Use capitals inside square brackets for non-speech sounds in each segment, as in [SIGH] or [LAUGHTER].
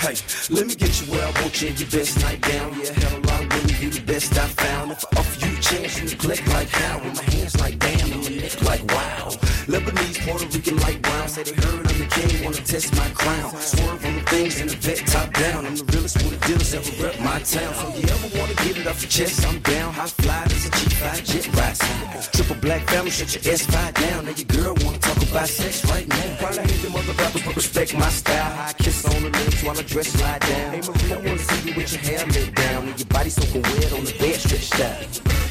Hey, let me get you where I want you in your best night down. Yeah, hell, I wouldn't you the best I found. If I offer you a chance, you neglect like how? With my hands like damn, and my neck like wow. Lebanese, Puerto Rican, like brown. Say they heard I'm the king, wanna test my crown. Swerve on the things in the vet top down. I'm the realest one of dealers ever rep my town. So you ever wanna get it off your chest? I'm down. High fly, this a G5 jet ride. Triple black family, shut your S5 down. Now your girl wanna talk about sex right now. Probably hate them other rappers, but respect my style. High kiss on the lips while I dress slide down. Hey Marie, I wanna see you with your hair let down and your body soaking wet on the bed stretched out.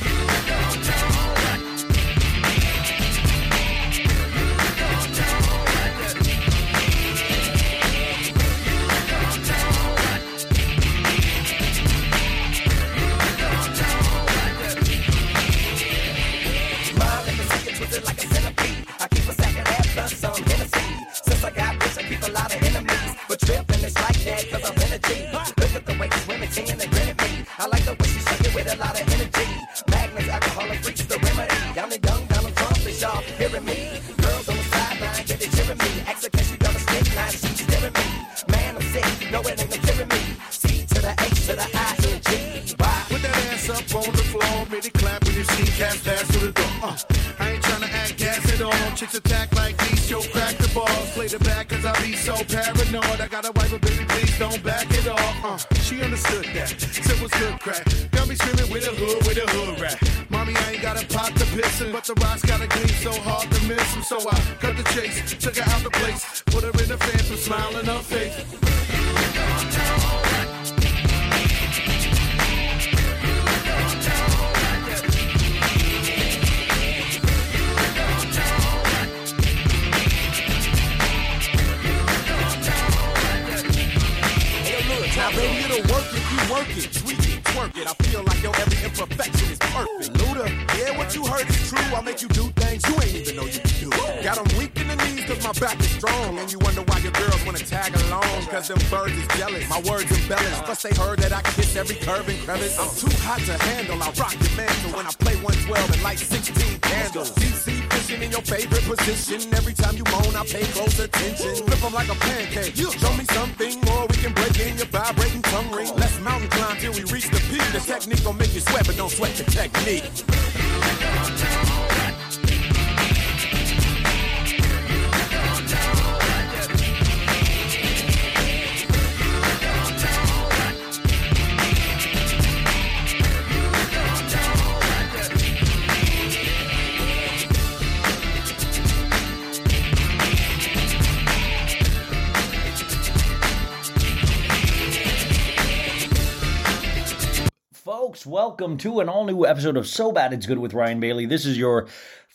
Folks, welcome to an all new episode of So Bad It's Good with Ryan Bailey. This is your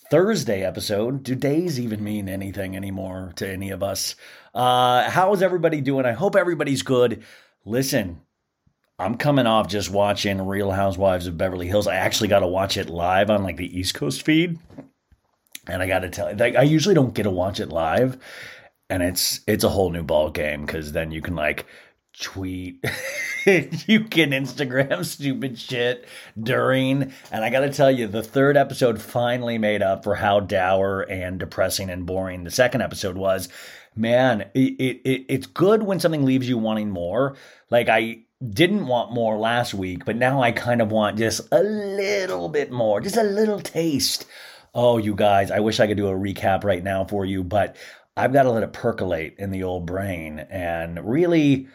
Thursday episode. Do days even mean anything anymore to any of us? Uh, how's everybody doing? I hope everybody's good. Listen, I'm coming off just watching Real Housewives of Beverly Hills. I actually got to watch it live on like the East Coast feed. And I got to tell you, like, I usually don't get to watch it live. And it's it's a whole new ball game because then you can like tweet. [LAUGHS] You can instagram [LAUGHS] stupid shit during. And i gotta tell you the third episode finally made up for how dour and depressing and boring the second episode was. Man it, it, it's good when something leaves you wanting more. Like i didn't want more last week but now i kind of want just a little bit more just a little taste. Oh you guys i wish i could do a recap right now for you but i've got to let it percolate in the old brain. And really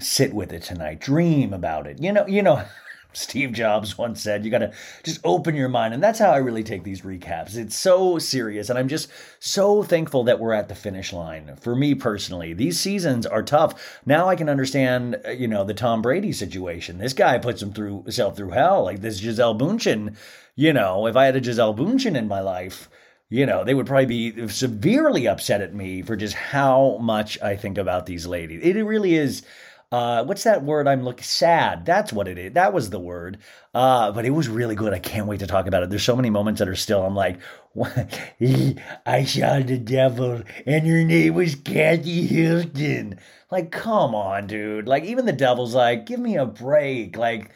sit with it tonight dream about it you know you know [LAUGHS] steve jobs once said you got to just open your mind and that's how i really take these recaps it's so serious and i'm just so thankful that we're at the finish line for me personally these seasons are tough now i can understand uh, you know the tom brady situation this guy puts him through himself through hell like this Gisele Bundchen. you know if i had a Gisele Bundchen in my life you know, they would probably be severely upset at me for just how much I think about these ladies. It really is uh, what's that word I'm looking? Sad. That's what it is. That was the word. Uh, but it was really good. I can't wait to talk about it. There's so many moments that are still. I'm like, [LAUGHS] I saw the devil, and your name was Kathy Hilton. Like, come on, dude. Like, even the devil's like, give me a break. Like.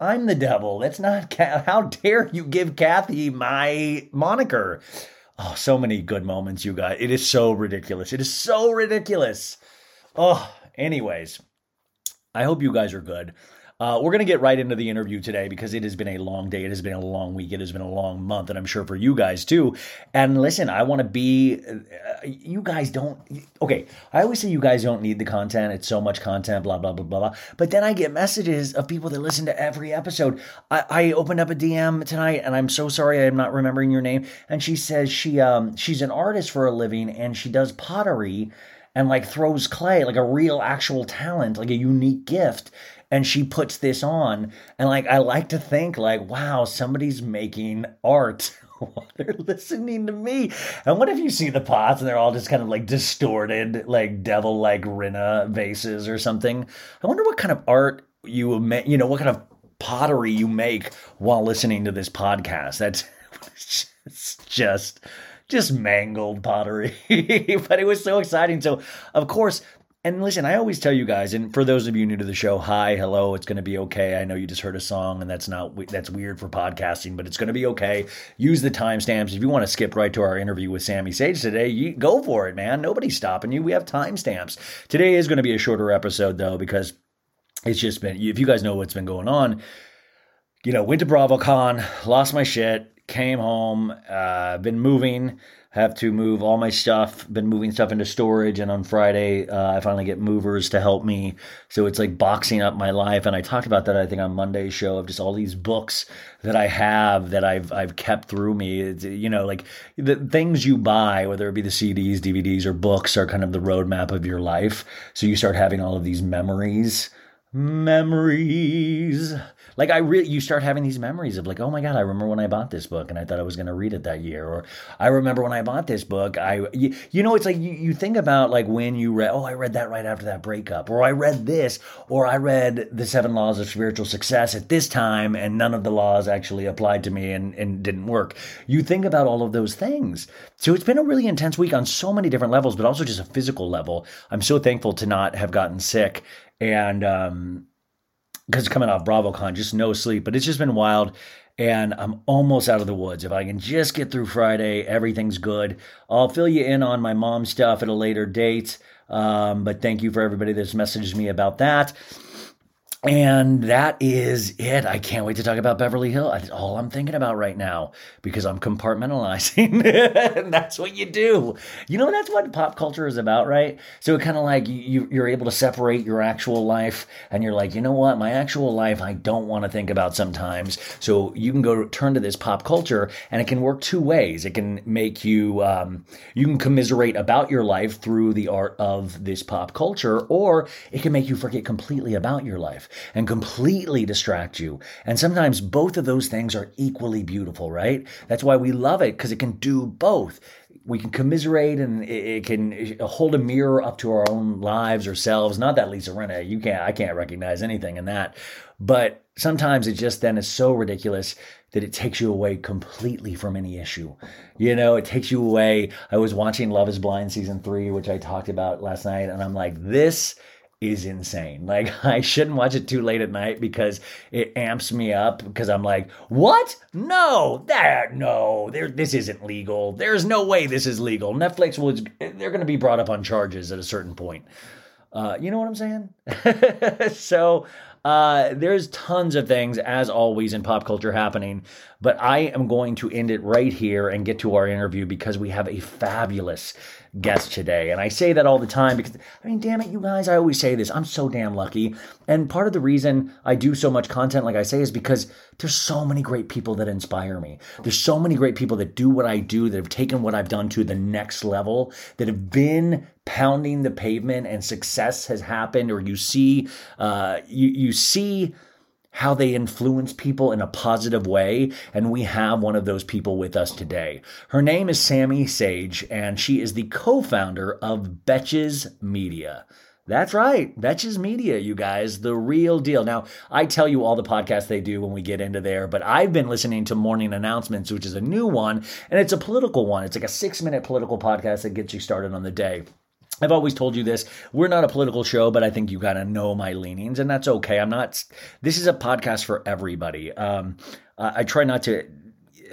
I'm the devil. That's not. [LAUGHS] How dare you give Kathy my moniker? Oh, so many good moments, you guys. It is so ridiculous. It is so ridiculous. Oh, anyways, I hope you guys are good. Uh, we're going to get right into the interview today because it has been a long day. It has been a long week. It has been a long month, and I'm sure for you guys too. And listen, I want to be, uh, you guys don't, okay, I always say you guys don't need the content. It's so much content, blah, blah, blah, blah, blah. But then I get messages of people that listen to every episode. I, I opened up a DM tonight, and I'm so sorry I'm not remembering your name. And she says she um she's an artist for a living, and she does pottery and like throws clay, like a real actual talent, like a unique gift. And she puts this on. And like, I like to think, like, wow, somebody's making art [LAUGHS] while they're listening to me. And what if you see the pots and they're all just kind of like distorted, like devil like Rinna vases or something? I wonder what kind of art you, make you know, what kind of pottery you make while listening to this podcast. That's [LAUGHS] just just mangled pottery. [LAUGHS] but it was so exciting. So, of course, and listen, I always tell you guys, and for those of you new to the show, hi, hello, it's going to be okay. I know you just heard a song, and that's not that's weird for podcasting, but it's going to be okay. Use the timestamps if you want to skip right to our interview with Sami Sage today. You go for it, man. Nobody's stopping you. We have timestamps. Today is going to be a shorter episode though because it's just been. If you guys know what's been going on, you know, went to BravoCon, lost my shit, came home, uh, been moving, have to move all my stuff, been moving stuff into storage. And on Friday, uh, I finally get movers to help me. So it's like boxing up my life. And I talked about that, I think, on Monday's show of just all these books that I have that I've, I've kept through me. It's, you know, like the things you buy, whether it be the CDs, DVDs, or books, are kind of the roadmap of your life. So you start having all of these memories memories. Like I really, you start having these memories of like, oh my god, I remember when I bought this book and I thought I was going to read it that year, or I remember when I bought this book. I, you, you know, it's like you, you think about like when you read, oh, I read that right after that breakup, or I read this, or I read the Seven Laws of Spiritual Success at this time, and none of the laws actually applied to me and and didn't work. You think about all of those things. So it's been a really intense week on so many different levels, but also just a physical level. I'm so thankful to not have gotten sick and um because coming off BravoCon, just no sleep. But it's just been wild. And I'm almost out of the woods. If I can just get through Friday, everything's good. I'll fill you in on my mom stuff at a later date. Um, but thank you for everybody that's messaged me about that. And that is it. I can't wait to talk about Beverly Hill. That's all I'm thinking about right now because I'm compartmentalizing. [LAUGHS] and that's what you do. You know, that's what pop culture is about, right? So it kind of like you, you're able to separate your actual life and you're like, you know what? My actual life, I don't want to think about sometimes. So you can go turn to this pop culture and it can work two ways. It can make you, um, you can commiserate about your life through the art of this pop culture, or it can make you forget completely about your life and completely distract you. And sometimes both of those things are equally beautiful, right? That's why we love it because it can do both. We can commiserate and it can hold a mirror up to our own lives or selves. Not that Lisa Rinna, you can't, I can't recognize anything in that. But sometimes it just then is so ridiculous that it takes you away completely from any issue. You know, it takes you away. I was watching Love is Blind season three, which I talked about last night, and I'm like, this is insane. [LAUGHS] Like I shouldn't watch it too late at night because it amps me up because I'm like, "What? No, that no, there this isn't legal. There's no way this is legal." Netflix will they're going to be brought up on charges at a certain point. Uh, you know what I'm saying? [LAUGHS] so uh, there's tons of things, as always, in pop culture happening, but I am going to end it right here and get to our interview because we have a fabulous guest today. And I say that all the time because, I mean, damn it, you guys, I always say this. I'm so damn lucky. And part of the reason I do so much content, like I say, is because there's so many great people that inspire me. There's so many great people that do what I do, that have taken what I've done to the next level, that have been pounding the pavement and success has happened, or you see, uh, you, you see, how they influence people in a positive way. And we have one of those people with us today. Her name is Sami Sage, and she is the co founder of Betches Media. That's right. Betches Media, you guys, the real deal. Now, I tell you all the podcasts they do when we get into there, but I've been listening to Morning Announcements, which is a new one, and it's a political one. It's like a six minute political podcast that gets you started on the day. I've always told you this. We're not a political show, but I think you got to know my leanings, and that's okay. I'm not. This is a podcast for everybody. Um, I try not to.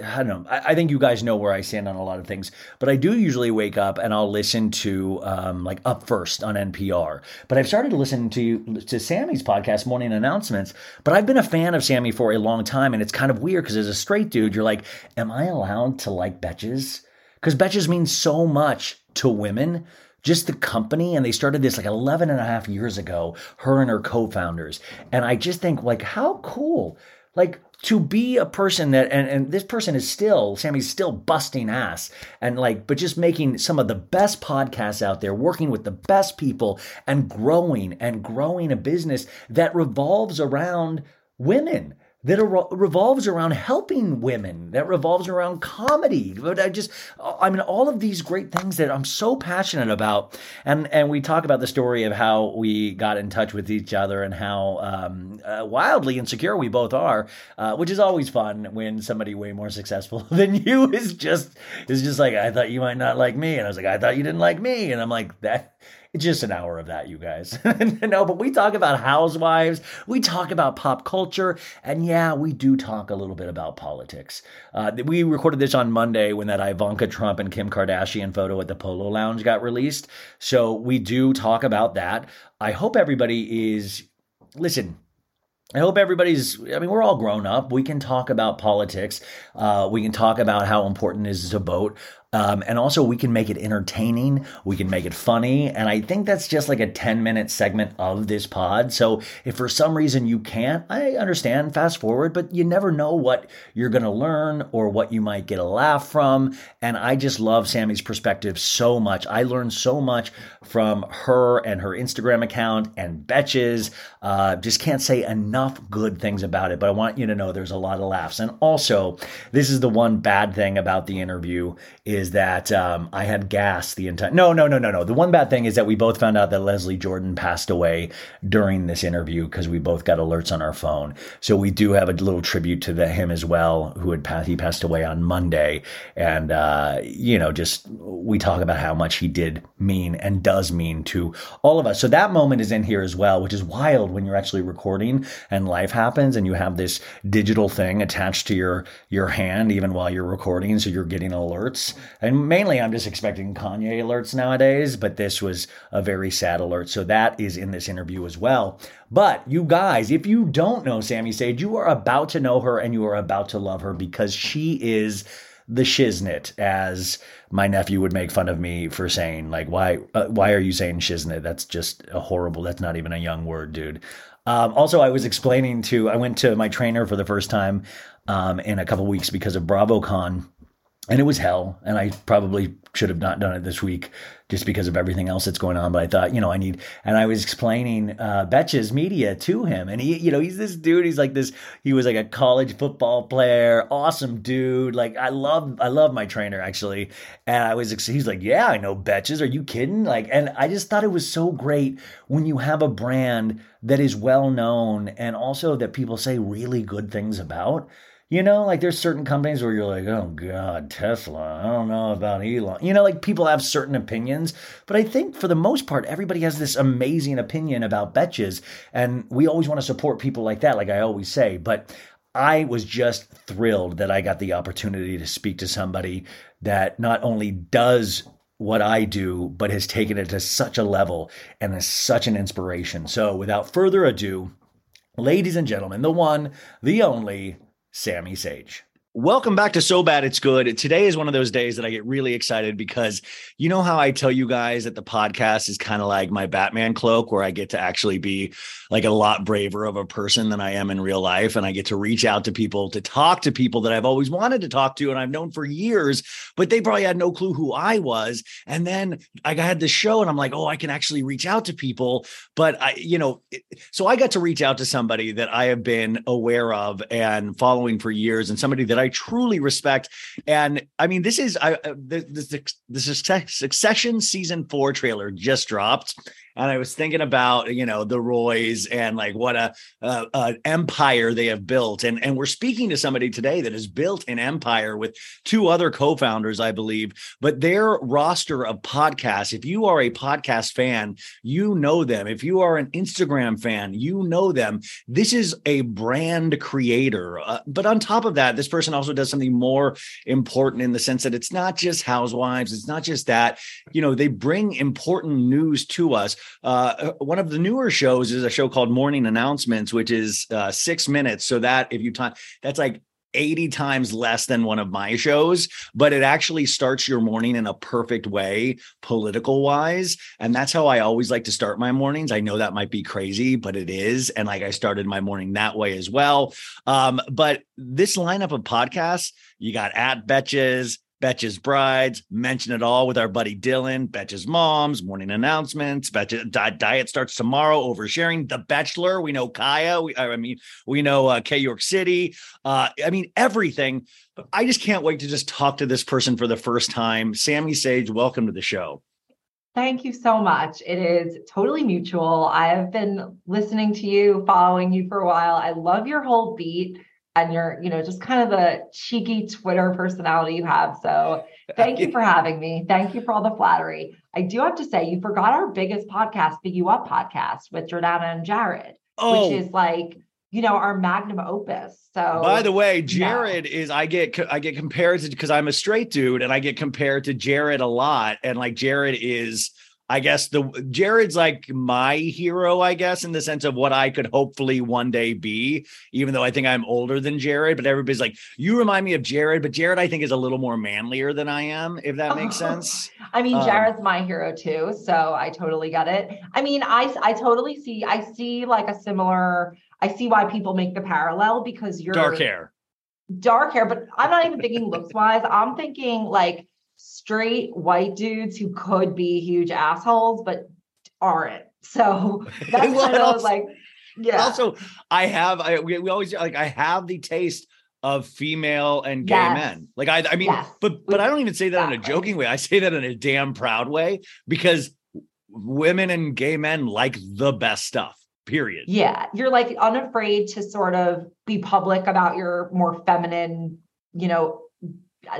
I don't know. I, I, think you guys know where I stand on a lot of things, but I do usually wake up and I'll listen to um, like Up First on NPR. But I've started to listen to to Sami's podcast, Morning Announcements. But I've been a fan of Sami for a long time, and it's kind of weird because as a straight dude, you're like, am I allowed to like Betches? Because Betches means so much to women just the company and they started this like 11 and a half years ago her and her co-founders. And i just think like how cool like to be a person that and, and this person is still Sami's still busting ass and like but just making some of the best podcasts out there working with the best people and growing and growing a business that revolves around women that revolves around helping women, that revolves around comedy. But I just, I mean, all of these great things that I'm so passionate about. And and we talk about the story of how we got in touch with each other and how um, uh, wildly insecure we both are, uh, which is always fun when somebody way more successful [LAUGHS] than you is just is just like, I thought you might not like me, and I was like, I thought you didn't like me, and I'm like that just an hour of that, you guys. [LAUGHS] no, but we talk about housewives, we talk about pop culture, and yeah, we do talk a little bit about politics. Uh, we recorded this on Monday when that Ivanka Trump and Kim Kardashian photo at the Polo Lounge got released. So we do talk about that. I hope everybody is, listen, I hope everybody's, I mean, we're all grown up. We can talk about politics. Uh, we can talk about how important it is to vote. Um, and also, we can make it entertaining. We can make it funny. And I think that's just like a 10 minute segment of this pod. So if for some reason you can't, I understand, fast forward, but you never know what you're going to learn or what you might get a laugh from. And I just love Sami's perspective so much. I learned so much from her and her Instagram account and Betches. Uh, just can't say enough good things about it, but I want you to know there's a lot of laughs. And also, this is the one bad thing about the interview is that um, I had gas the entire. No, no, no, no, no. The one bad thing is that we both found out that Leslie Jordan passed away during this interview because we both got alerts on our phone. So we do have a little tribute to the, him as well, who had passed. He passed away on Monday, and uh, you know, just we talk about how much he did mean and does mean to all of us. So that moment is in here as well, which is wild when you're actually recording and life happens and you have this digital thing attached to your your hand even while you're recording, so you're getting alerts. And mainly, I'm just expecting Kanye alerts nowadays, but this was a very sad alert. So that is in this interview as well. But you guys, if you don't know Sami Sage, you are about to know her and you are about to love her because she is the shiznit, as my nephew would make fun of me for saying. Like, why? Uh, why are you saying shiznit? That's just a horrible. That's not even a young word, dude. Um, also, I was explaining to. I went to my trainer for the first time um, in a couple weeks because of BravoCon and it was hell. And i probably should have not done it this week just because of everything else that's going on. But i thought you know i need and i was explaining uh betches media to him. And he you know he's this dude. He's like this he was like a college football player awesome dude. Like i love i love my trainer actually. And i was he's like yeah i know betches. Are you kidding? Like and i just thought it was so great when you have a brand that is well known and also that people say really good things about you know, like there's certain companies where you're like, oh God, Tesla, I don't know about Elon. You know, like people have certain opinions, but I think for the most part, everybody has this amazing opinion about Betches. And we always want to support people like that, like I always say. But I was just thrilled that I got the opportunity to speak to somebody that not only does what I do, but has taken it to such a level and is such an inspiration. So without further ado, ladies and gentlemen, the one, the only, Sami Sage. Welcome back to So Bad It's Good. Today is one of those days that I get really excited because you know how I tell you guys that the podcast is kind of like my Batman cloak, where I get to actually be like a lot braver of a person than I am in real life. And I get to reach out to people, to talk to people that I've always wanted to talk to and I've known for years, but they probably had no clue who I was. And then I had this show and I'm like, oh, I can actually reach out to people. But I, you know, so I got to reach out to somebody that I have been aware of and following for years and somebody that I truly respect. And I mean, this is I the, the, the Succession season four trailer just dropped and I was thinking about you know the Roys and like what a, a, a, empire they have built, and and we're speaking to somebody today that has built an empire with two other co-founders, I believe. But their roster of podcasts, if you are a podcast fan, you know them. If you are an Instagram fan, you know them. This is a brand creator, uh, but on top of that, this person also does something more important in the sense that it's not just housewives, it's not just that. You know, they bring important news to us uh, one of the newer shows is a show called Morning Announcements, which is uh, six minutes. So that if you time, that's like 80 times less than one of my shows, but it actually starts your morning in a perfect way, political wise. And that's how I always like to start my mornings. I know that might be crazy, but it is. And like I started my morning that way as well. Um, but this lineup of podcasts, you got at Betches, Betches Brides, mention it all with our buddy Dylan, Betches Moms, morning announcements, Betches Diet starts tomorrow, oversharing, The Bachelor. We know Kaya. We, I mean, we know uh, K York City. Uh, I mean, everything. But I just can't wait to just talk to this person for the first time. Sami Sage, welcome to the show. Thank you so much. It is totally mutual. I have been listening to you, following you for a while. I love your whole beat and you're, you know, just kind of the cheeky Twitter personality you have. So [LAUGHS] thank you for having me. Thank you for all the flattery. I do have to say, you forgot our biggest podcast, the You Up podcast with Jordana and Jared, Oh. which is like, you know, our magnum opus. So By the way, Jared is I get I get compared to because I'm a straight dude and I get compared to Jared a lot and like Jared is I guess the Jared's like my hero, I guess, in the sense of what I could hopefully one day be, even though I think I'm older than Jared. But everybody's like, you remind me of Jared, but Jared, I think, is a little more manlier than I am, if that makes [LAUGHS] sense. I mean, Um, Jared's my hero too, so I totally get it. I mean, I I totally see I see like a similar I see why people make the parallel because you're Dark hair. dark hair, but I'm not even thinking looks wise. I'm thinking like straight white dudes who could be huge assholes but aren't. So [LAUGHS] that's Well, kind and of also- like yeah. Also, I have I we, we always like I have the taste of female and gay Yes. men. Like I I mean, Yes. but but I don't even say that in a joking way. I say that in a damn proud way because women and gay men like the best stuff. Period. Yeah, you're like unafraid to sort of be public about your more feminine, you know,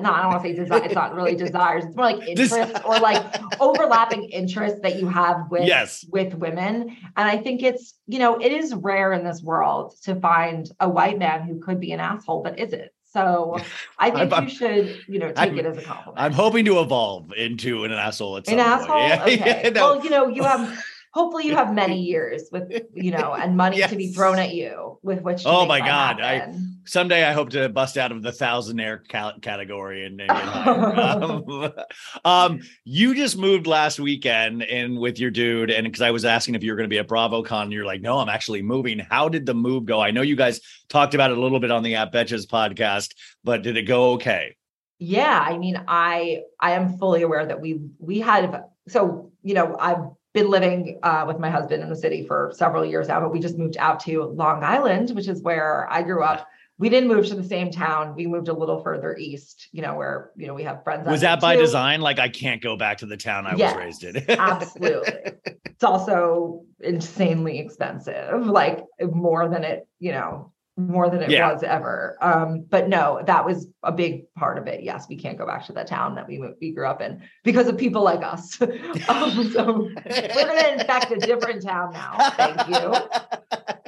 no, I don't want to say [LAUGHS] desire. It's not really desires. It's more like interests or like overlapping interests that you have with Yes. with women. And I think it's, you know, it is rare in this world to find a white man who could be an asshole but isn't. So I [LAUGHS] think I'm- you should, you know, take I'm- it as a compliment. I'm hoping to evolve into an asshole at some an point. asshole. Yeah, [LAUGHS] Okay. yeah, no. Well, you know, you have hopefully you have many years with you know [LAUGHS] and money to be thrown at you with which. Oh my God, I- Someday I hope to bust out of the thousandaire cal- category and, and um, [LAUGHS] um, you just moved last weekend and with your dude, and because I was asking if you were going to be at BravoCon, and you're like, no, I'm actually moving. How did the move go? I know you guys talked about it a little bit on the App Betches podcast, but did it go okay? Yeah, I mean, I I am fully aware that we we had so you know I've been living uh, with my husband in the city for several years now, but we just moved out to Long Island, which is where I grew up. We didn't move to the same town. We moved a little further east, you know, where you know we have friends. Was that by too. design? Like, I can't go back to the town I Yes, was raised in. [LAUGHS] Absolutely. It's also insanely expensive, like more than it, you know, more than it Yeah. was ever. Um, but no, that was a big part of it. Yes, we can't go back to the town that we we grew up in because of people like us. [LAUGHS] um, so we're gonna infect a different town now. Thank you.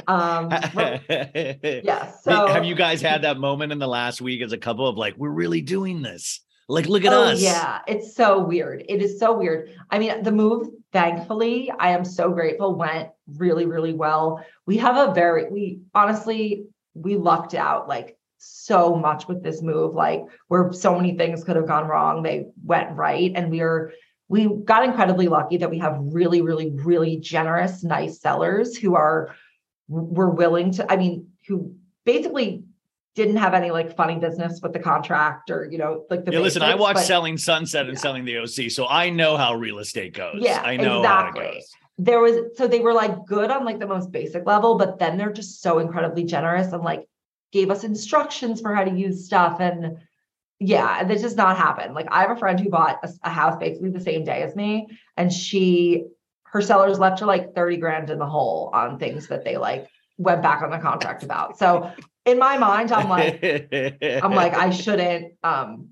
Um, [LAUGHS] yes. So have you guys had that moment in the last week as a couple of like, we're really doing this? Like, look at oh, us. Yeah, it's so weird. It is so weird. I mean, the move, thankfully, I am so grateful, went really, really well. We have a very, we honestly, we lucked out like so much with this move, like where so many things could have gone wrong, they went right. And we are, we got incredibly lucky that we have really, really, really generous, nice sellers who are, were willing to, I mean, who basically didn't have any like funny business with the contract or, you know, like the Yeah, listen, I watched but- Selling Sunset and Yeah. Selling the OC, so I know how real estate goes. Yeah, I know exactly. how it goes. There was so they were like good on like the most basic level, but then they're just so incredibly generous and like gave us instructions for how to use stuff. And yeah, that does not happen. Like I have a friend who bought a, a house basically the same day as me, and she her sellers left her like 30 grand in the hole on things that they like went back on the contract about. So in my mind, I'm like, I'm like, I shouldn't um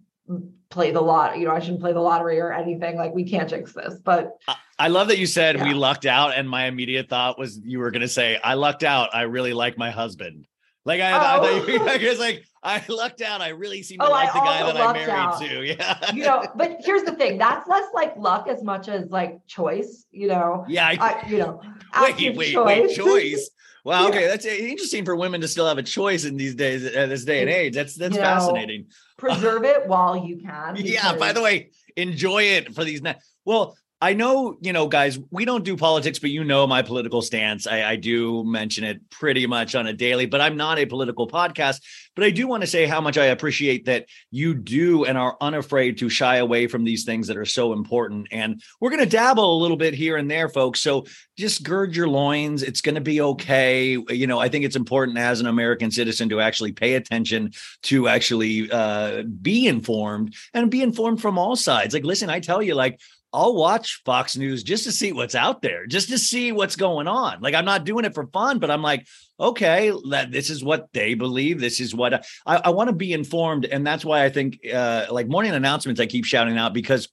play the lot, you know, I shouldn't play the lottery or anything. Like we can't jinx this. But I love that you said we lucked out, and my immediate thought was you were going to say, "I lucked out. I really like my husband." Like I, I thought oh. you Oh. I was like, "I lucked out. I really seem to Oh, like I the guy that I married out. to." [LAUGHS] Yeah, you know, but here's the thing, that's less like luck as much as like choice, you know. yeah. I, I, you know, [LAUGHS] wait, wait, wait, choice. Wow. Yeah. Okay, that's interesting for women to still have a choice in these days, at this day and age. That's that's You know, fascinating. Preserve it while you can. [LAUGHS] Yeah. By the way, enjoy it for these. Ne- well, I know, you know, guys, we don't do politics, but you know my political stance. I, I do mention it pretty much on a daily, but I'm not a political podcast. But I do want to say how much I appreciate that you do and are unafraid to shy away from these things that are so important. And we're going to dabble a little bit here and there, folks. So just gird your loins. It's going to be okay. You know, I think it's important as an American citizen to actually pay attention to actually uh, be informed and be informed from all sides. Like, listen, I tell you, like, I'll watch Fox News just to see what's out there, just to see what's going on. Like, I'm not doing it for fun, but I'm like, okay, that this is what they believe. This is what I, I want to be informed. And that's why I think, uh, like morning announcements, I keep shouting out because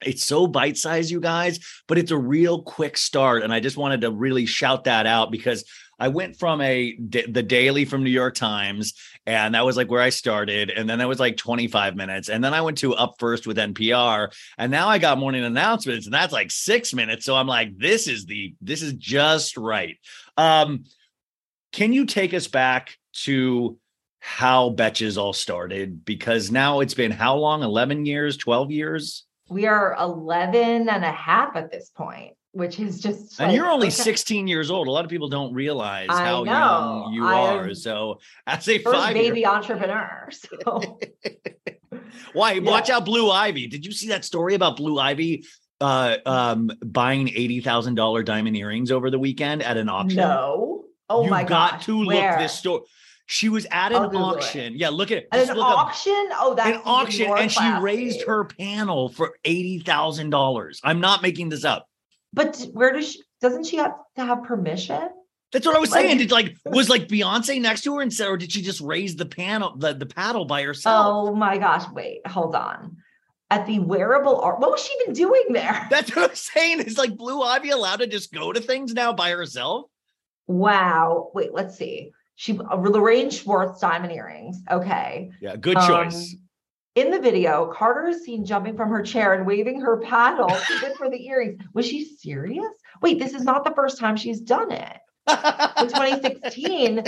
It's so bite sized, you guys, but it's a real quick start. And I just wanted to really shout that out because I went from a the Daily from New York Times, and that was like where I started, and then that was like 25 minutes, and then I went to Up First with NPR, and now I got morning announcements, and that's like six minutes. So I'm like, this is the this is just right. Um, can you take us back to how Betches all started? Because now it's been how long? 11 years, 12 years? We are 11 and a half at this point, which is just. And like, you're only okay. 16 years old. A lot of people don't realize I how know. young you I are. So as a First five baby entrepreneur. [LAUGHS] So [LAUGHS] Why? Yeah. Watch out, Blue Ivy. Did you see that story about Blue Ivy uh um buying eighty thousand dollar diamond earrings over the weekend at an auction? no. Oh you my god got to Where? look this story. She was at an Google it. auction. Yeah, look at it. At an look up auction? Oh, that's an auction, and she raised her panel for eighty thousand dollars. I'm not making this up. But where does she? Doesn't she have to have permission? That's what I was Like- saying. Did like [LAUGHS] was like Beyonce next to her and said, or did she just raise the panel, the, the paddle by herself? Oh my gosh! Wait, hold on. At the wearable art, what was she even doing there? [LAUGHS] That's what I'm saying. Is like Blue Ivy allowed to just go to things now by herself? Wow. Wait, let's see. She uh, Lorraine Schwartz diamond earrings. Okay. Yeah, good Um, choice. In the video, Carter is seen jumping from her chair and waving her paddle for the earrings. Was she serious? Wait, this is not the first time she's done it. [LAUGHS] In 2016,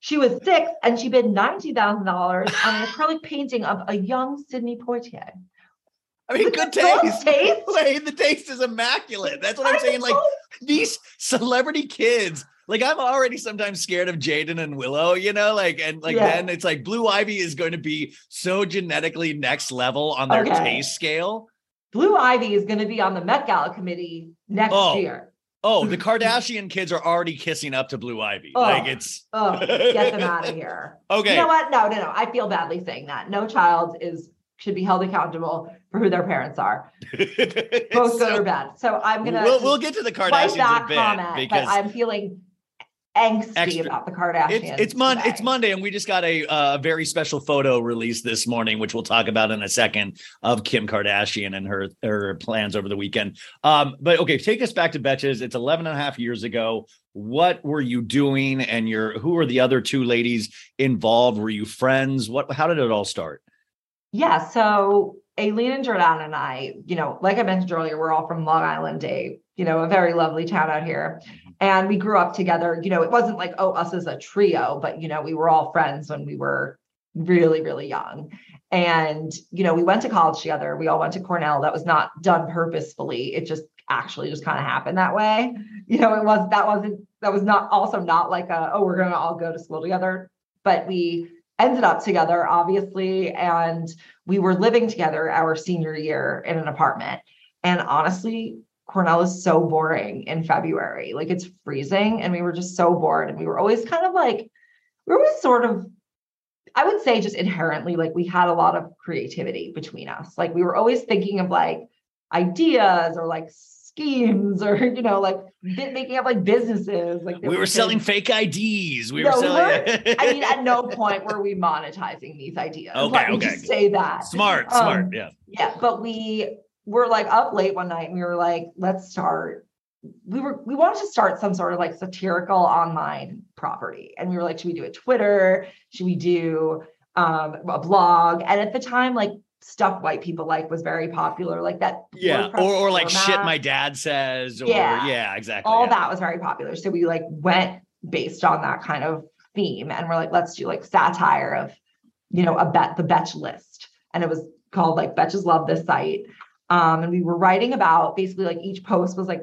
she was six and she bid $90,000 on an acrylic painting of a young Sidney Poitier. I mean, good Good taste. [LAUGHS] taste. The taste is immaculate. That's what I'm saying. Like these celebrity kids. Like I'm already sometimes scared of Jaden and Willow, you know, like and like Yeah. then it's like Blue Ivy is going to be so genetically next level on their Okay. taste scale. Blue Ivy is going to be on the Met Gala committee next Oh. year. Oh, the [LAUGHS] Kardashian kids are already kissing up to Blue Ivy. Oh. Like it's Oh, get them out of [LAUGHS] here. okay. You know what? No, no, no. I feel badly saying that. No child is should be held accountable for who their parents are, [LAUGHS] both good so- or bad. So I'm gonna we'll, we'll get to the Kardashians a bit comment, because but I'm feeling angsty Extra- about the Kardashians. It's it's Mon- it's Monday, and we just got a uh, very special photo released this morning, which we'll talk about in a second, of Kim Kardashian and her her plans over the weekend. Um, but okay, take us back to Betches. It's 11 and a half years ago. What were you doing? And your who were the other two ladies involved? Were you friends? What how did it all start? Yeah. So Aleen and Jordan and I, you know, like I mentioned earlier, we're all from Long Island, Dave, you know, a very lovely town out here. Mm-hmm. And we grew up together. You know, it wasn't like, oh, us as a trio, but, you know, we were all friends when we were really, really young. And, you know, we went to college together. We all went to Cornell. That was not done purposefully. It just actually just kind of happened that way. You know, it was, that wasn't, that was not also not like a, oh, we're going to all go to school together. But we ended up together, obviously. And we were living together our senior year in an apartment. And honestly, Cornell is so boring in February. Like it's freezing. And we were just so bored. And we were always kind of like, we were sort of, I would say just inherently, like we had a lot of creativity between us. Like we were always thinking of like ideas or like schemes or, [LAUGHS] you know, like making up like businesses. Like We were selling fake IDs. We No, were selling. [LAUGHS] I mean, at no point were we monetizing these ideas. Okay, Let okay. say that. smart, Um, smart. Yeah. Yeah, but we were like up late one night and we were like, let's start. We were we wanted to start some sort of like satirical online property. And we were like, should we do a Twitter? Should we do um a blog? And at the time, like stuff white people like was very popular, like that. Yeah. Or or like shit my dad says. Or Yeah. yeah, exactly. all yeah. that was very popular. So we like went based on that kind of theme and we're like, let's do like satire of, you know, a bet the betch list. And it was called like Betches Love This Site. Um, and we were writing about basically like each post was like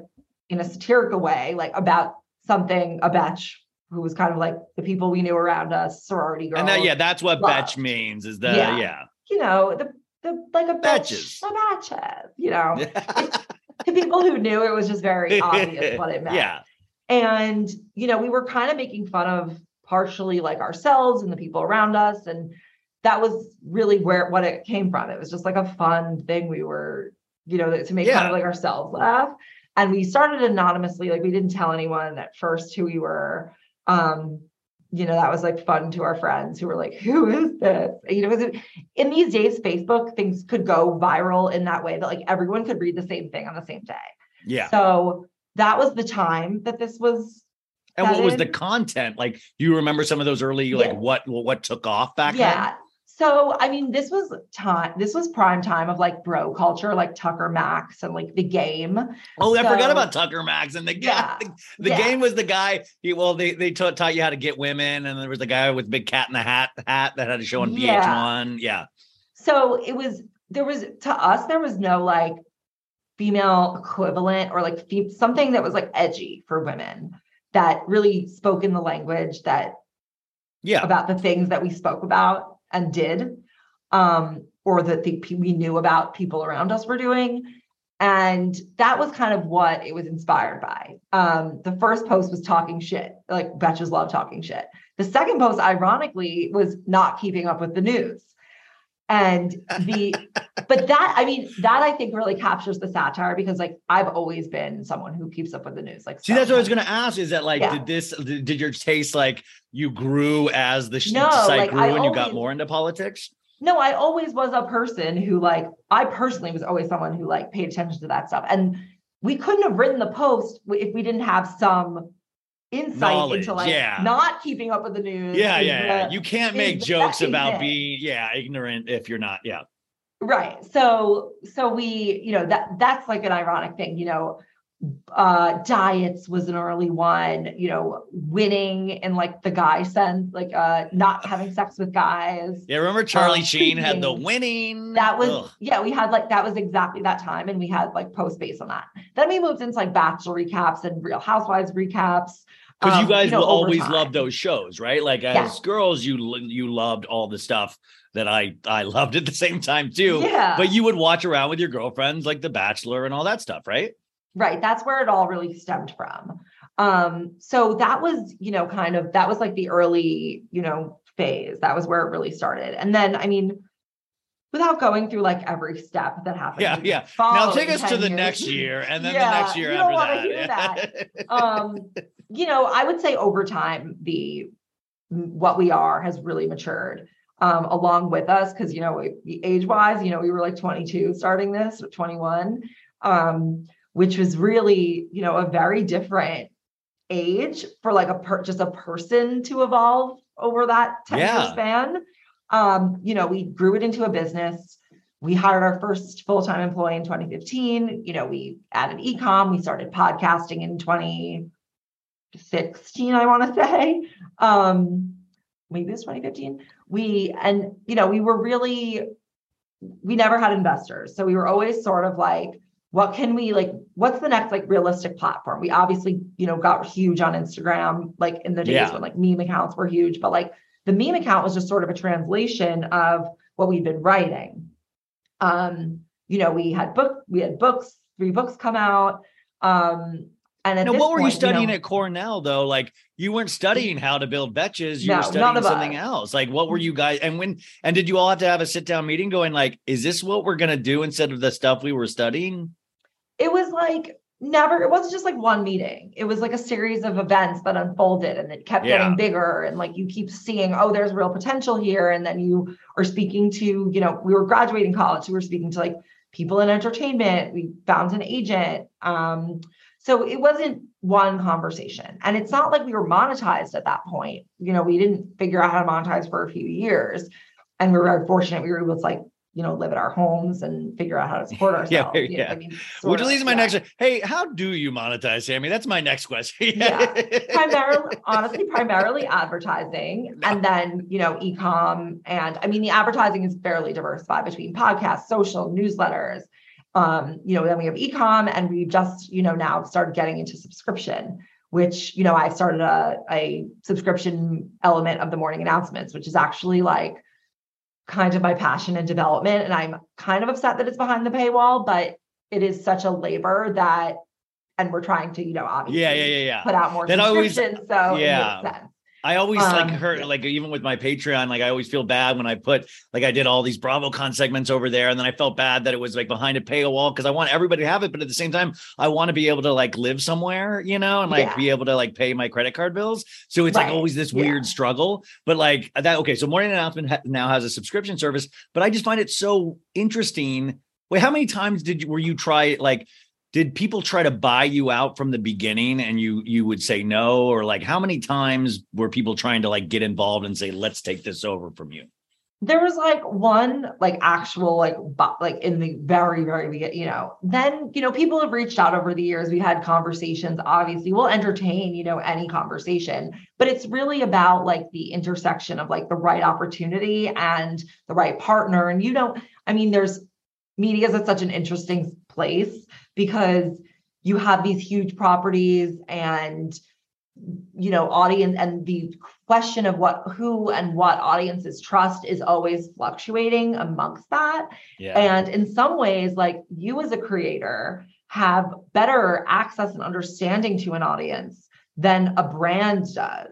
in a satirical way, like about something, a betch who was kind of like the people we knew around us, sorority girls. And that, yeah, that's what love. betch means is the Yeah. yeah. you know, the the like a betch, a batches, you know. [LAUGHS] to people who knew it was just very [LAUGHS] obvious what it meant. Yeah. And, you know, we were kind of making fun of partially like ourselves and the people around us. And that was really where what it came from. It was just like a fun thing we were, you know, to make Yeah. of like ourselves laugh. And we started anonymously, like we didn't tell anyone at first who we were. Um, you know, that was like fun to our friends who were like, who is this? You know, in these days, Facebook things could go viral in that way that like everyone could read the same thing on the same day. Yeah. So that was the time that this was. and what was the content? Like, do you remember some of those early, like Yeah. what what took off back then? yeah. then? So I mean, this was time. This was prime time of like bro culture, like Tucker Max and like the game. Oh, I forgot about Tucker Max and the [LAUGHS] game. Yeah. The, the Yeah. game was the guy. He, well, they they taught, taught you how to get women, and there was the guy with big cat in the hat hat that had a show on Yeah. VH1. Yeah, So it was there was to us there was no like female equivalent or like fe- something that was like edgy for women that really spoke in the language that yeah. about the things that we spoke about and did um or that the, we knew about people around us were doing. And that was kind of what it was inspired by. Um the first post was talking shit like betches love talking shit. The second post ironically was not keeping up with the news and the [LAUGHS] but that i mean that i think really captures the satire because like i've always been someone who keeps up with the news like See, that's what I was going to ask. Is that like, Yeah. did this, did your taste like you grew as the No, site like, grew I and you got more into politics? No, I always was a person who like I personally was always someone who like paid attention to that stuff. And we couldn't have written the post if we didn't have some insight Knowledge, into like yeah. not keeping up with the news. Yeah, yeah, yeah. You can't make jokes about thing. being, yeah, ignorant if you're not. Yeah. right. So so we, you know, that that's like an ironic thing, you know. Uh diets was an early one, you know, winning in like the guy sense, like uh not having sex with guys. Yeah. Remember Charlie Um, Sheen had the winning. That was Ugh. yeah, we had like that was exactly that time, and we had like post based on that. Then we moved into like Bachelor recaps and Real Housewives recaps. because um, you guys know, will always time. love those shows, right? Like as Yeah. girls, you you loved all the stuff that I I loved at the same time too. Yeah, But you would watch around with your girlfriends, like The Bachelor and all that stuff, right? Right. That's where it all really stemmed from. Um, so that was you know kind of that was like the early you know phase. That was where it really started, and then I mean. Without going through like every step that happened. Yeah, yeah. Now take us to the years. next year, and then Yeah, the next year you don't after wanna hear that. [LAUGHS] um you know i would say over time the what we are has really matured um along with us because you know age wise you know we were like 22 starting this or 21 um which was really you know a very different age for like a per- just a person to evolve over that 10 Yeah. year span. Um you know we grew it into a business. We hired our first full-time employee in 2015 you know we added ecom. We started podcasting in 2016 i want to say. Um maybe it's 2015 we and you know we were really we never had investors. So we were always sort of like what can we like what's the next like realistic platform we obviously you know got huge on instagram like in the days Yeah. when like meme accounts were huge but like the meme account was just sort of a translation of what we've been writing um you know we had book we had books three books come out um and Now, what were you point, studying know, at Cornell though? Like you weren't studying how to build betches, you were No, none studying something us. else. Like what were you guys and when and did you all have to have a sit down meeting going like, is this what we're gonna do instead of the stuff we were studying? It was like never it wasn't just like one meeting. It was like a series of events that unfolded and it kept Yeah. getting bigger and like you keep seeing oh there's real potential here. And then you are speaking to you know we were graduating college. We were speaking to like people in entertainment. We found an agent. Um so it wasn't one conversation. And it's not like we were monetized at that point. You know we didn't figure out how to monetize for a few years. And we were very fortunate we were able to like you know live at our homes and figure out how to support [LAUGHS] ourselves Yeah, you know, yeah. I mean, Which leads to my yeah. next hey, how do you monetize, Sami? That's my next question. [LAUGHS] Yeah. primarily honestly primarily advertising [LAUGHS] and then you know ecom and i mean the advertising is fairly diversified between podcasts social newsletters um you know then we have ecom and we just you know now started getting into subscription which you know i started a, a subscription element of the morning announcements which is actually like kind of my passion and development and i'm kind of upset that it's behind the paywall but it is such a labor that and we're trying to you know obviously yeah, yeah, yeah, yeah. put out more That always- so yeah. It makes sense. I always like Um, heard like even with my Patreon, like I always feel bad when I put like I did all these BravoCon segments over there, and then I felt bad that it was like behind a paywall because I want everybody to have it, but at the same time, I want to be able to like live somewhere, you know, and like Yeah. be able to like pay my credit card bills. So it's like always this Yeah. weird struggle. But like that, okay, so Morning Announcement ha- now has a subscription service, but I just find it so interesting. Wait, how many times did you were you try like? Did people try to buy you out from the beginning and you you would say no? Or like how many times were people trying to like get involved and say let's take this over from you there was like one like actual like bu- like in the very very you know then you know people have reached out over the years. We had conversations obviously. We'll entertain you know any conversation but it's really about like the intersection of like the right opportunity and the right partner. And you don't i mean there's media is such an interesting place because you have these huge properties and you know audience and the question of what who and what audiences trust is always fluctuating amongst that. Yeah. And in some ways like you as a creator have better access and understanding to an audience than a brand does.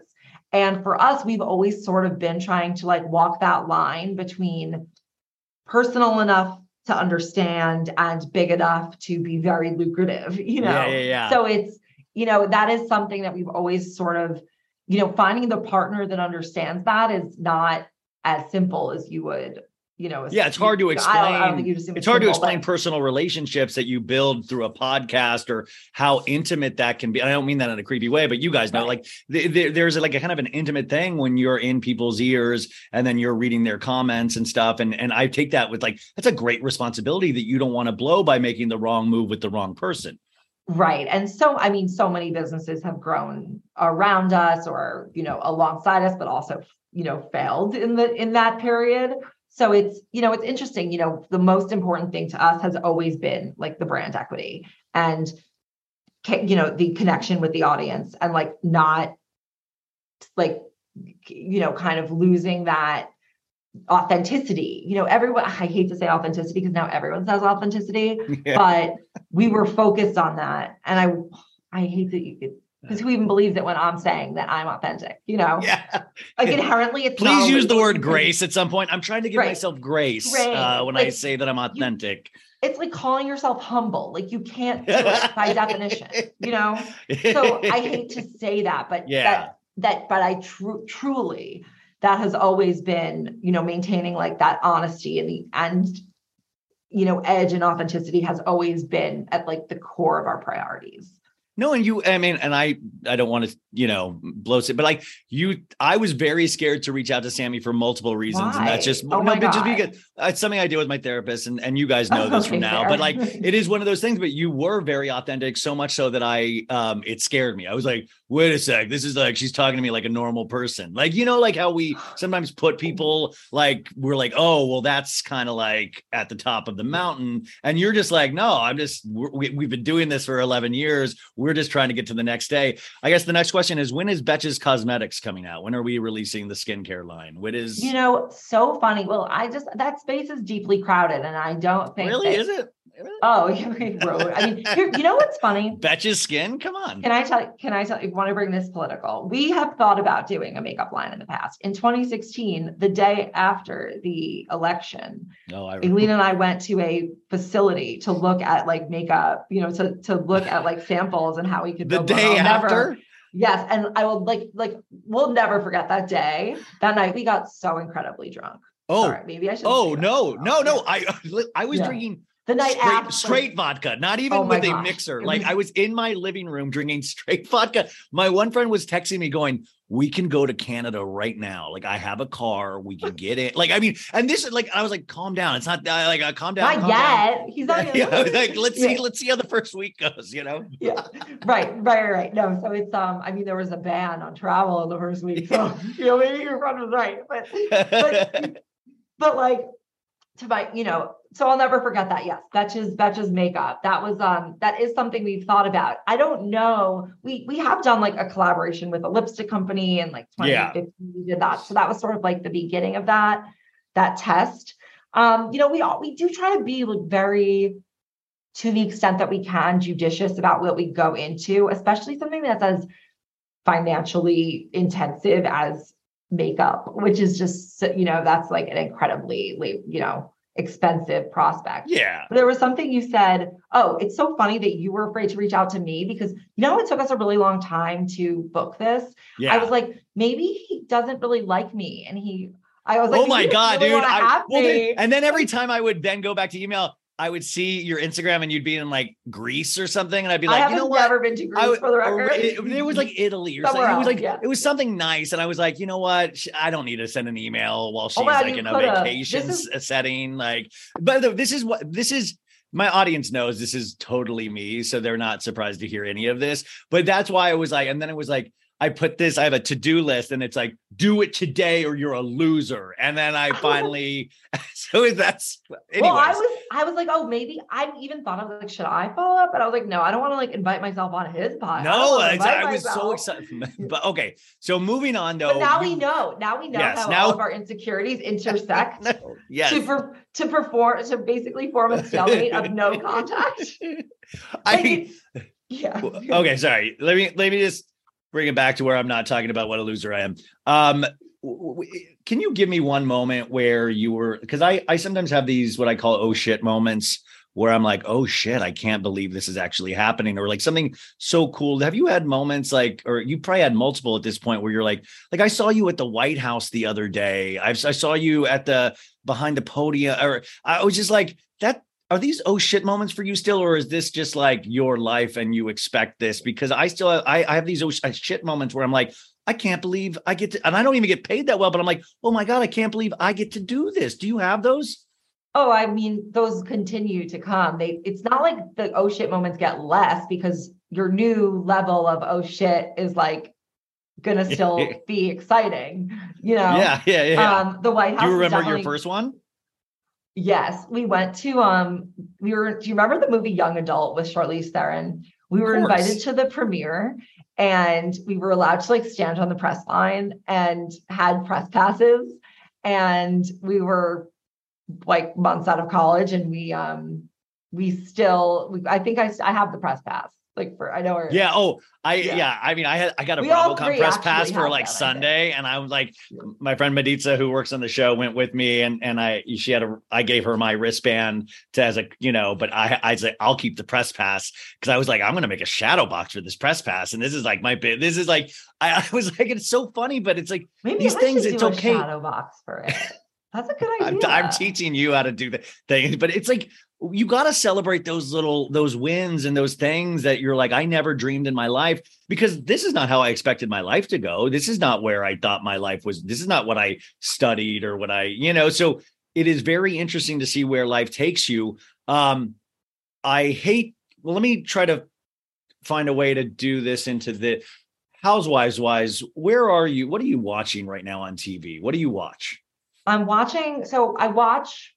And for us we've always sort of been trying to like walk that line between personal enough to understand and big enough to be very lucrative [LAUGHS] you know? yeah yeah yeah. So it's, you know, that is something that we've always sort of, you know, finding the partner that understands that is not as simple as you would, you know. Yeah, it's hard to I don't- I don't explain. think you just it's hard to explain personal relationships that you build through a podcast or how intimate that can be. And I don't mean that in a creepy way, but you guys know, Right. like th- th- there's like a kind of an intimate thing when you're in people's ears and then you're reading their comments and stuff. And and I take that with like that's a great responsibility that you don't want to blow by making the wrong move with the wrong person. Right. And so, I mean, so many businesses have grown around us or, you know, alongside us, but also, you know, failed in the in that period. So it's, you know, it's interesting, you know, the most important thing to us has always been like the brand equity and you know, the connection with the audience and like not like you know, kind of losing that authenticity. You know, everyone I hate to say authenticity because now everyone says authenticity, [LAUGHS] but we were focused on that. And I I hate that you could because who even believes it when I'm saying that I'm authentic, you know? [LAUGHS] Yeah. Like inherently it's Please use the word [LAUGHS] grace at some point. I'm trying to give Right. myself grace Right. uh, when I say that I'm authentic. It's like calling yourself humble. Like you can't do it by [LAUGHS] definition, you know? So I hate to say that, but Yeah. that that but I tru- truly that has always been, you know, maintaining like that honesty and the and you know, edge and authenticity has always been at like the core of our priorities. No, and you, I mean, and I, I don't want to, you know, blow it, but like you, I was very scared to reach out to Sami for multiple reasons, and that's just Oh no, but just because uh, it's something I do with my therapist, and and you guys know [LAUGHS] this Okay, from now, fair. but like it is one of those things. But you were very authentic, so much so that I, um, it scared me. I was like, wait a sec, this is like she's talking to me like a normal person, like you know, like how we sometimes put people like we're like, oh, well, that's kind of like at the top of the mountain, and you're just like, no, I'm just we, we've been doing this for 11 years. We're just trying to get to the next day. I guess the next question is when is Betches Cosmetics coming out? When are we releasing the skincare line? When is You know, so funny. Well, I just that space is deeply crowded, and I don't think really that- is it? Oh, [LAUGHS] you wrote. I mean, here, you know what's funny? [LAUGHS] Betches Skin? Come on. Can I tell? Can I tell? You want to bring this political? We have thought about doing a makeup line in the past. In 2016, the day after the election, No, I Aleen and I went to a facility to look at like makeup. You know, to to look at like samples and how we could the day I'll never- after. Yes, and I will like like we'll never forget that day. That night we got so incredibly drunk. Oh, Sorry, maybe I should. oh no, no, no. I [LAUGHS] I was Yeah. drinking The night straight, after. straight vodka, not even Oh with a mixer. Like I was in my living room drinking [LAUGHS] straight vodka. My one friend was texting me going, "We can go to Canada right now. Like I have a car, we can get it. Like I mean, and this is like I was like, "Calm down. It's not uh, like uh, calm down." Not calm down." yet. He's not. [LAUGHS] Yeah, like let's see, Yeah. let's see how the first week goes. You know. yeah right right right right no so it's um i mean there was a ban on travel in the first week so you know maybe your friend was right but but [LAUGHS] but like to my you know so i'll never forget that. Yes betches betches makeup that was um that is something we've thought about. I don't know. We we have done like a collaboration with a lipstick company and like Yeah. 2015 we did that. So that was sort of like the beginning of that that test. Um you know we all we do try to be like very to the extent that we can judicious about what we go into especially something that's as financially intensive as makeup, which is just, you know, that's like an incredibly, you know, expensive prospect. Yeah. But There was something you said, oh, it's so funny that you were afraid to reach out to me because you know it took us a really long time to book this. Yeah. I was like, maybe he doesn't really like me. And he I was like, oh my god, really dude! I, well, then- and then every time I would then go back to email, I would see your Instagram and you'd be in like Greece or something, and I'd be like, haven't you know what? never been to Greece I for the record. It, it was like Italy or something. Somewhere It was like yeah. it was something nice, and I was like, you know what? I don't need to send an email while oh, she's Oh God, like in a vacation is- setting. Like, but this is what this is. My audience knows this is totally me, so they're not surprised to hear any of this. But that's why I was like, and then it was like. I put this, I have a to-do list and it's like, do it today or you're a loser. And then I [LAUGHS] finally, [LAUGHS] so that's, anyways. Well, I was I was like, oh, maybe I even thought I was like, should I follow up? But I was like, no, I don't want to like invite myself on his pod. No, I, I was so excited. [LAUGHS] But okay, so moving on though. But now you- we know. Now we know Yes, how now- all of our insecurities intersect No, yes. to per, to perform to basically form a stalemate of no contact. I it's- yeah. okay, sorry. Let me let me just bring it back to where I'm not talking about what a loser I am. Um, can you give me one moment where you were? Because I I sometimes have these what I call oh shit moments where I'm like, oh shit, I can't believe this is actually happening, or like something so cool. Have you had moments like, or you probably had multiple at this point where you're like, like I saw you at the White House the other day. I, I saw you at the behind the podium, or I was just like that. Are these oh shit moments for you still, or is this just like your life and you expect this? Because I still I, I have these oh shit moments where I'm like, I can't believe I get to, and I don't even get paid that well, but I'm like, oh my god, I can't believe I get to do this. Do you have those? Oh, I mean, those continue to come. They it's not like the oh shit moments get less because your new level of oh shit is like gonna [LAUGHS] still be exciting, you know. Yeah, yeah, yeah. Um the White House. do you remember your first one? Yes, we went to um we were do you remember the movie Young Adult with Charlize Theron? We were invited to the premiere and we were allowed to like stand on the press line and had press passes and we were like months out of college and we um we still we, I think I I have the press pass like for I know Yeah. Oh, I yeah. Yeah. I mean, I had I got a We BravoCon press pass for like. Sunday, and I was like, my friend Meditza, who works on the show, went with me, and and I she had a I gave her my wristband to as a you know, but I I said I'll keep the press pass because I was like I'm gonna make a shadow box for this press pass, and this is like my bit. This is like I, [LAUGHS] I was like it's so funny, but it's like maybe these things, it's okay. shadow box for it. That's a good [LAUGHS] I'm, idea. I'm teaching you how to do the things, but it's like you got to celebrate those little those wins and those things that you're like I never dreamed in my life because this is not how I expected my life to go. This is not where I thought my life was. This is not what I studied or what I, you know, so it is very interesting to see where life takes you. Um I hate well let me try to find a way to do this into the housewives wise where are you what are you watching right now on TV what do you watch I'm watching. So I watch.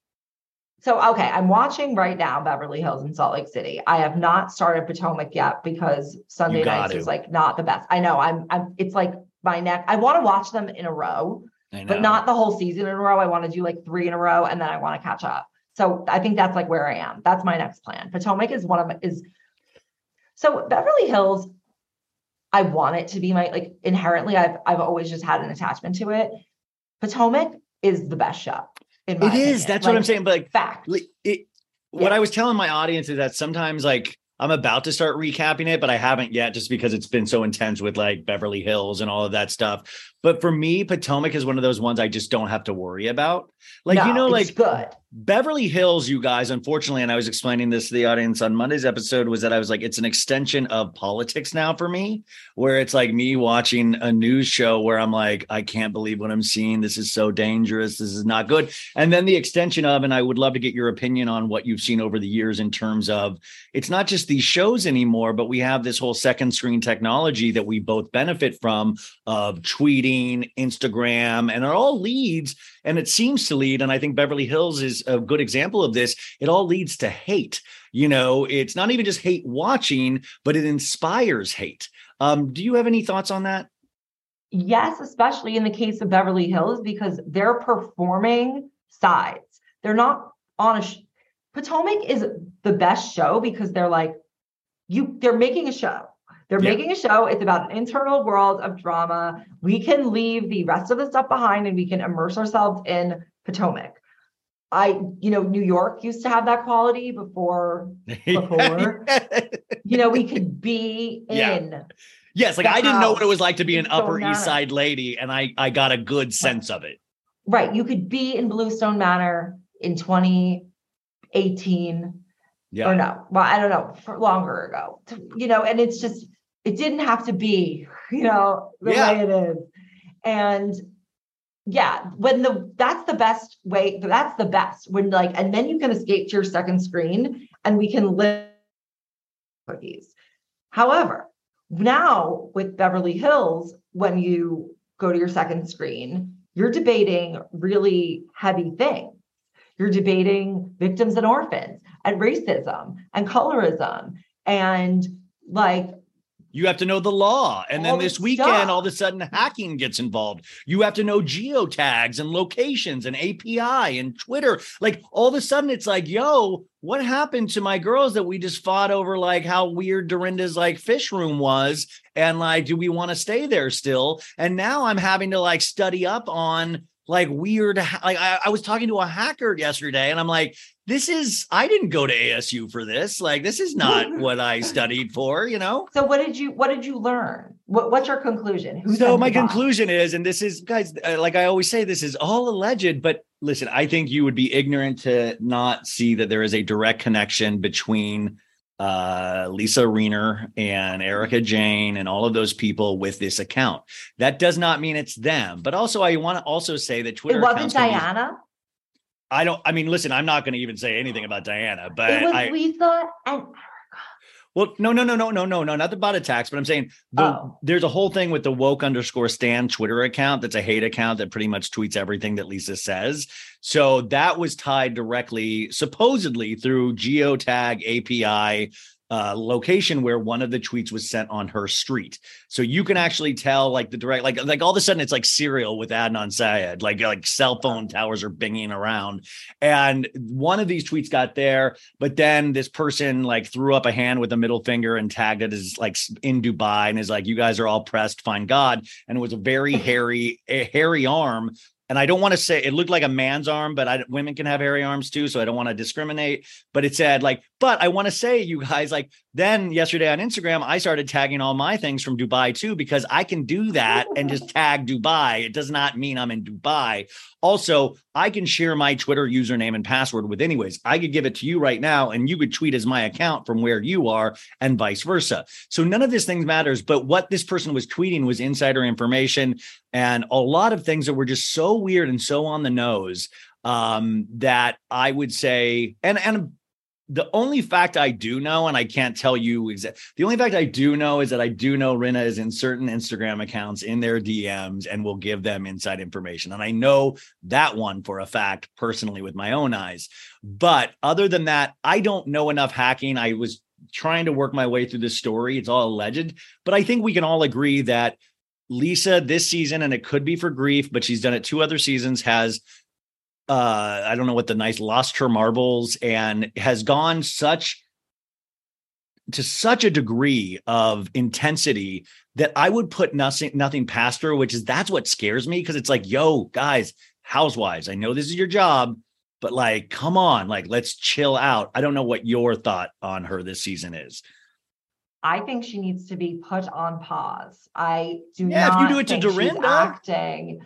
So okay, I'm watching right now Beverly Hills in Salt Lake City. I have not started Potomac yet because Sunday nights to. was like not the best. I know. I'm. I'm. It's like my neck. I want to watch them in a row, but not the whole season in a row. I want to do like three in a row, and then I want to catch up. So I think that's like where I am. That's my next plan. Potomac is one of my is. So Beverly Hills, I want it to be my like inherently. I've I've always just had an attachment to it. Potomac is the best show. In my It is. opinion. That's what I'm saying. But like, Fact. it, what Yeah. I was telling my audience is that sometimes like I'm about to start recapping it, but I haven't yet just because it's been so intense with like Beverly Hills and all of that stuff. But for me, Potomac is one of those ones I just don't have to worry about. Like, you know, like good. Beverly Hills, you guys, unfortunately, and I was explaining this to the audience on Monday's episode, was that I was like, it's an extension of politics now for me, where it's like me watching a news show where I'm like, I can't believe what I'm seeing. This is so dangerous. This is not good. And then the extension of, and I would love to get your opinion on what you've seen over the years in terms of it's not just these shows anymore, but we have this whole second screen technology that we both benefit from of tweeting, Instagram, and it all leads and it seems to lead and i think beverly hills is a good example of this it all leads to hate you know it's not even just hate watching but it inspires hate um, do you have any thoughts on that Yes, especially in the case of Beverly Hills, because they're performing sides. They're not on a sh- Potomac is the best show because they're like, you, they're making a show. They're Yeah. making a show. It's about an internal world of drama. We can leave the rest of the stuff behind and we can immerse ourselves in Potomac. I, you know, New York used to have that quality before, [LAUGHS] Before. you know, we could be [LAUGHS] Yeah. in. yes, like I didn't know what it was like to be an so Upper East Side lady, and I I got a good sense of it. Right. You could be in Bluestone Manor in 2018 Yeah. or no. Well, I don't know, for longer ago. You know, and it's just it didn't have to be, you know, the Yeah. way it is. And yeah, when the that's the best way, that's the best when like, and then you can escape to your second screen and we can live cookies. However, now with Beverly Hills, when you go to your second screen, you're debating really heavy things. You're debating victims and orphans and racism and colorism and like you have to know the law, and then All this this weekend, stuff. all of a sudden, hacking gets involved. You have to know geotags and locations and API and Twitter. Like all of a sudden, it's like, yo, what happened to my girls that we just fought over? Like how weird Dorinda's like fish room was, and like, do we want to stay there still? And now I'm having to like study up on like weird. Like I, I was talking to a hacker yesterday, and I'm like, this is I didn't go to ASU for this. Like this is not [LAUGHS] what I studied for. You know. so what did you what did you learn? What, what's your conclusion? Who so my conclusion is and this is guys uh, like i always say this is all alleged but listen i think you would be ignorant to not see that there is a direct connection between uh, lisa Rinna and Erika Jayne and all of those people with this account that does not mean it's them but also i want to also say that twitter It wasn't can be- Diana. i don't i mean listen i'm not going to even say anything about diana but It was i Lisa and Well, no, no, no, no, no, no, no, not the bot attacks, but I'm saying the, Oh. there's a whole thing with the woke underscore Stan Twitter account that's a hate account that pretty much tweets everything that Lisa says. So that was tied directly, supposedly through geotag API uh, location where one of the tweets was sent on her street. So you can actually tell like the direct, like like all of a sudden it's like serial with Adnan Syed, like like cell phone towers are binging around, and one of these tweets got there, but then this person like threw up a hand with a middle finger and tagged it as like in Dubai and is like, you guys are all pressed, find God. And it was a very [LAUGHS] hairy, a hairy arm. And I don't want to say it looked like a man's arm, but I, women can have hairy arms too. So I don't want to discriminate. But it said like, but I want to say, you guys, like, then yesterday on Instagram, I started tagging all my things from Dubai too, because I can do that and just tag Dubai. It does not mean I'm in Dubai. Also, I can share my Twitter username and password with anyways. I could give it to you right now and you could tweet as my account from where you are and vice versa. So none of this thing matters, but what this person was tweeting was insider information and a lot of things that were just so weird and so on the nose um that I would say and and the only fact I do know, and I can't tell you exactly, the only fact I do know is that I do know Rinna is in certain Instagram accounts in their DMs and will give them inside information. And I know that one for a fact personally with my own eyes. But other than that, I don't know enough hacking. I was trying to work my way through this story. It's all alleged, but I think we can all agree that Lisa this season, and it could be for grief, but she's done it two other seasons, has uh I don't know what the nice lost her marbles and has gone such to such a degree of intensity that I would put nothing nothing past her, which is that's what scares me because it's like, yo, guys, housewives, I know this is your job, but like, come on, like let's chill out. I don't know what your thought on her this season is. I think she needs to be put on pause. I do Yeah, if you do it to Dorinda. acting.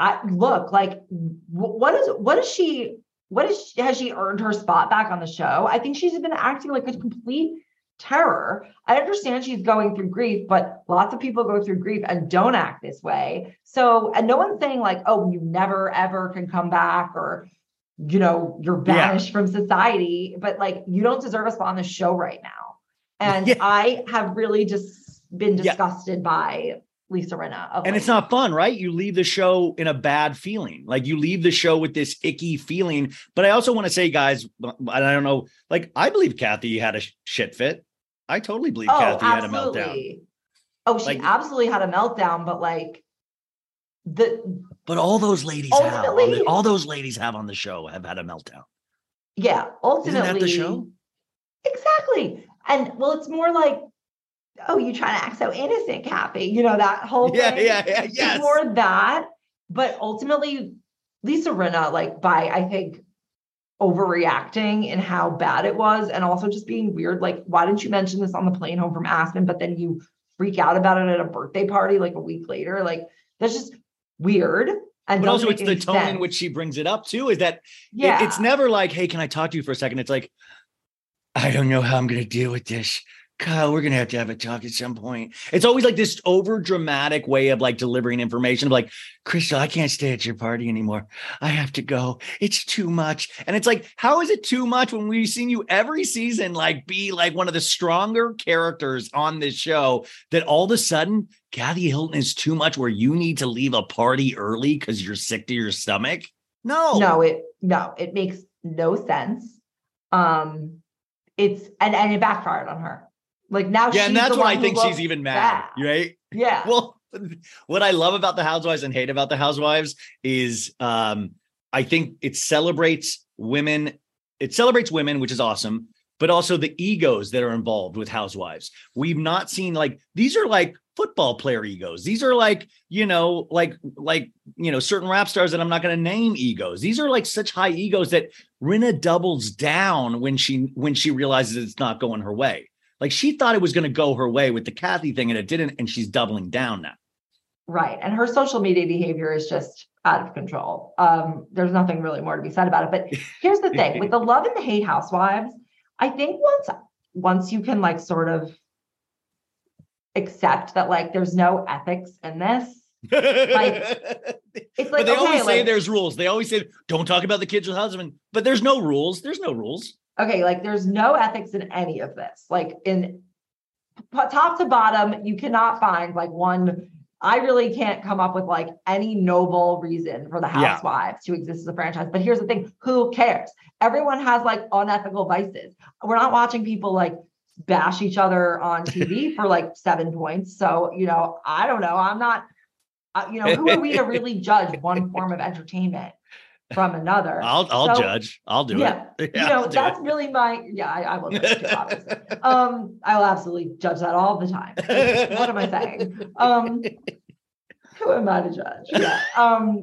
I look like what is what is she what is she, has she earned her spot back on the show? I think she's been acting like a complete terror. I understand she's going through grief, but lots of people go through grief and don't act this way. So, and no one's saying like, oh, you never ever can come back or you know, you're Yeah. banished from society, but like you don't deserve a spot on the show right now. And Yeah. I have really just been Yeah. disgusted by Lisa Rinna. Of and it's not fun, right? You leave the show in a bad feeling. Like you leave the show with this icky feeling. But I also want to say, guys, I don't know, like I believe Kathy had a shit fit. I totally believe Oh, Kathy had a meltdown. absolutely. Oh, she Like- absolutely had a meltdown, but like the But all those ladies have the, all those ladies have on the show have had a meltdown. yeah, ultimately Isn't that the show? Exactly. And well, it's more like oh, you trying to act so innocent, Kathy? You know, that whole Yeah, thing. yeah, yeah, yes. More that, but ultimately, Lisa Rinna, like by I think overreacting in how bad it was, and also just being weird. Like, why didn't you mention this on the plane home from Aspen? But then you freak out about it at a birthday party like a week later. Like, that's just weird. And But also, it's the tone in which she brings it up too. Is that it- yeah, it's never like, "Hey, can I talk to you for a second? It's like, I don't know how I'm going to deal with this. Kyle, we're to have to have a talk at some point. It's always like this over dramatic way of like delivering information. Of like, Crystal, I can't stay at your party anymore. I have to go. It's too much. And it's like, how is it too much when we've seen you every season like be like one of the stronger characters on this show that all of a sudden Kathy Hilton is too much where you need to leave a party early because you're sick to your stomach? No. no it no it makes no sense um it's and and it backfired on her like now Yeah, and that's what I think she's even mad, right? yeah Well, what I love about the housewives and hate about the housewives is um I think it celebrates women, it celebrates women, which is awesome, but also the egos that are involved with housewives. We've not seen like these are like football player egos. These are like, you know, like like, you know, certain rap stars that I'm not going to name egos. These are like such high egos that Rinna doubles down when she when she realizes it's not going her way. Like she thought it was going to go her way with the Kathy thing and it didn't and she's doubling down now. right and her social media behavior is just out of control um there's nothing really more to be said about it but [LAUGHS] here's the thing with the love and the hate housewives i think once once you can like sort of accept that like there's no ethics in this [LAUGHS] it's like but they okay, always say there's rules. They always say don't talk about the kids with husband, but there's no rules. There's no rules. Okay, like there's no ethics in any of this. Like in top to bottom, you cannot find like one. I really can't come up with like any noble reason for the Yeah. housewives to exist as a franchise. But here's the thing who cares? Everyone has like unethical vices. We're not watching people like bash each other on [LAUGHS] TV for like seven points. So, you know, I don't know. I'm not, uh, you know, who are we to really judge one form of entertainment from another? I'll I'll So- judge. I'll do yeah, [LAUGHS] it. you know that's it. really my yeah I, I will judge [LAUGHS] um I will absolutely judge that all the time [LAUGHS] what am I saying um who am I to judge yeah um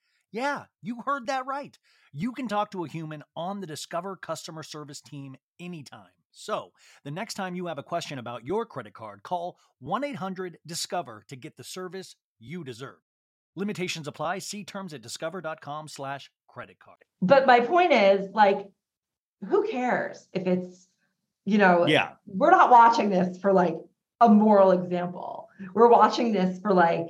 Yeah, you heard that right. You can talk to a human on the Discover customer service team anytime. So, the next time you have a question about your credit card, call 1 800 Discover to get the service you deserve. Limitations apply. See terms at discover.com/slash credit card. but my point is like who cares if it's you know Yeah. we're not watching this for like a moral example we're watching this for like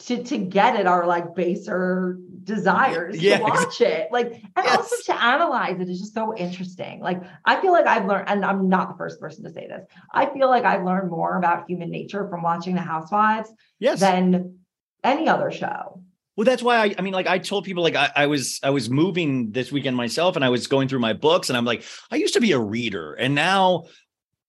to to get at our like baser desires Yeah, to watch it. Like and also to analyze it is just so interesting. Like i feel like i've learned and i'm not the first person to say this i feel like i've learned more about human nature from watching the housewives Yes. than any other show. Well, that's why I, I mean, like I told people, like I, I was, I was moving this weekend myself, and I was going through my books, and I'm like, I used to be a reader, and now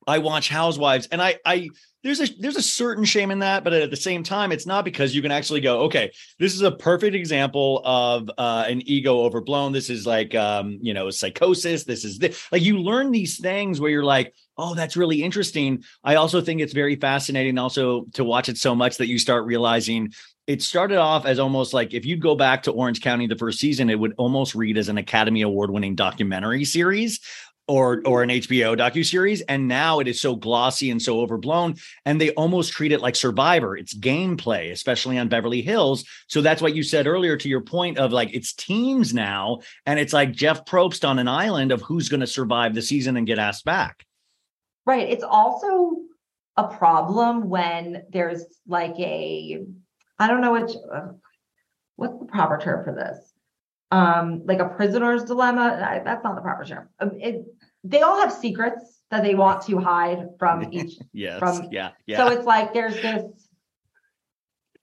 I watch Housewives, and I I there's a there's a certain shame in that, but at the same time, it's not because you can actually go, okay, this is a perfect example of uh, an ego overblown. This is like um, you know, psychosis. This is this. like you learn these things where you're like, oh, that's really interesting. I also think it's very fascinating also to watch it so much that you start realizing it started off as almost like if you'd go back to Orange County the first season, it would almost read as an Academy Award winning documentary series or or an HBO docuseries and now it is so glossy and so overblown and they almost treat it like survivor it's gameplay especially on Beverly Hills so that's what you said earlier to your point of like it's teams now and it's like Jeff Probst on an island of who's going to survive the season and get asked back Right. It's also a problem when there's like a, I don't know uh, what's the proper term for this? Um, like a prisoner's dilemma. I, that's not the proper term. Um, it, they all have secrets that they want to hide from [LAUGHS] each. yes From- yeah yeah So it's like there's this.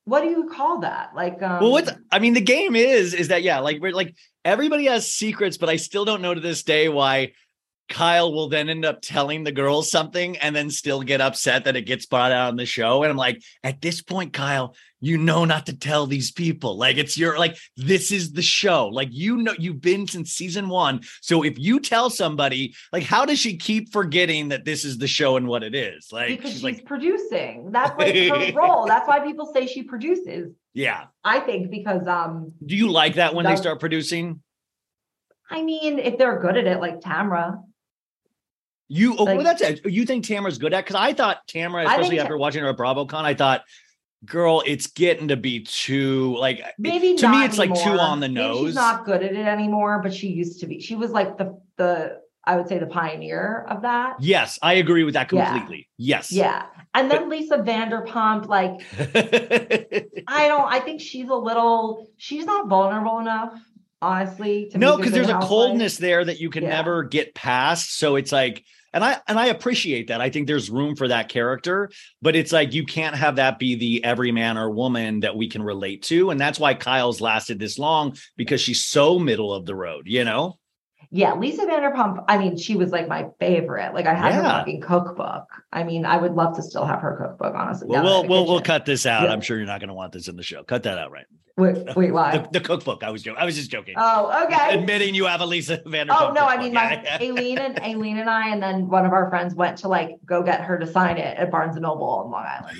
What do you call that? Like, um, well what's I mean the game is is that yeah like we're like everybody has secrets but I still don't know to this day why Kyle will then end up telling the girls something and then still get upset that it gets brought out on the show. And I'm like, at this point, Kyle, you know not to tell these people. Like it's your like this is the show. Like you know you've been since season one. So if you tell somebody, like how does she keep forgetting that this is the show and what it is? Like because she's she's like, producing. That's like her [LAUGHS] role. That's why people say she produces. yeah. I think because um, Do you like that when they start producing? I mean, if they're good at it, like Tamra, You oh, well, that's it. You think Tamra's good at? Because I thought Tamara, think especially Ta- after watching her at BravoCon, I thought, girl, it's getting to be too like maybe to me, it's like too on the Maybe nose. she's not good at it anymore, but she used to be. She was like the the I would say the pioneer of that. Yes, I agree with that Yeah. completely. Yes. Yeah. And then Lisa Vanderpump, like [LAUGHS] I don't. I think she's a little. She's not vulnerable enough, honestly. To no, because there's a housewife. coldness there that you can Yeah. never get past. So it's like, and I and I appreciate that. I think there's room for that character, but it's like you can't have that be the every man or woman that we can relate to, and that's why Kyle's lasted this long because she's so middle of the road. You know. Yeah, Lisa Vanderpump. I mean, she was like my favorite. Like I had her Yeah. fucking cookbook. I mean, I would love to still have her cookbook. Honestly, Well, we'll we'll we'll cut this out. Yeah. I'm sure you're not going to want this in the show. Cut that out, right? Wait, [LAUGHS] wait, why? The, the cookbook. I was joking. I was just joking. oh, okay. Admitting you have a Lisa Vanderpump. Oh no, I mean my. [LAUGHS] Aleen and Aleen and I, and then one of our friends went to like go get her to sign it at Barnes and Noble on Long Island.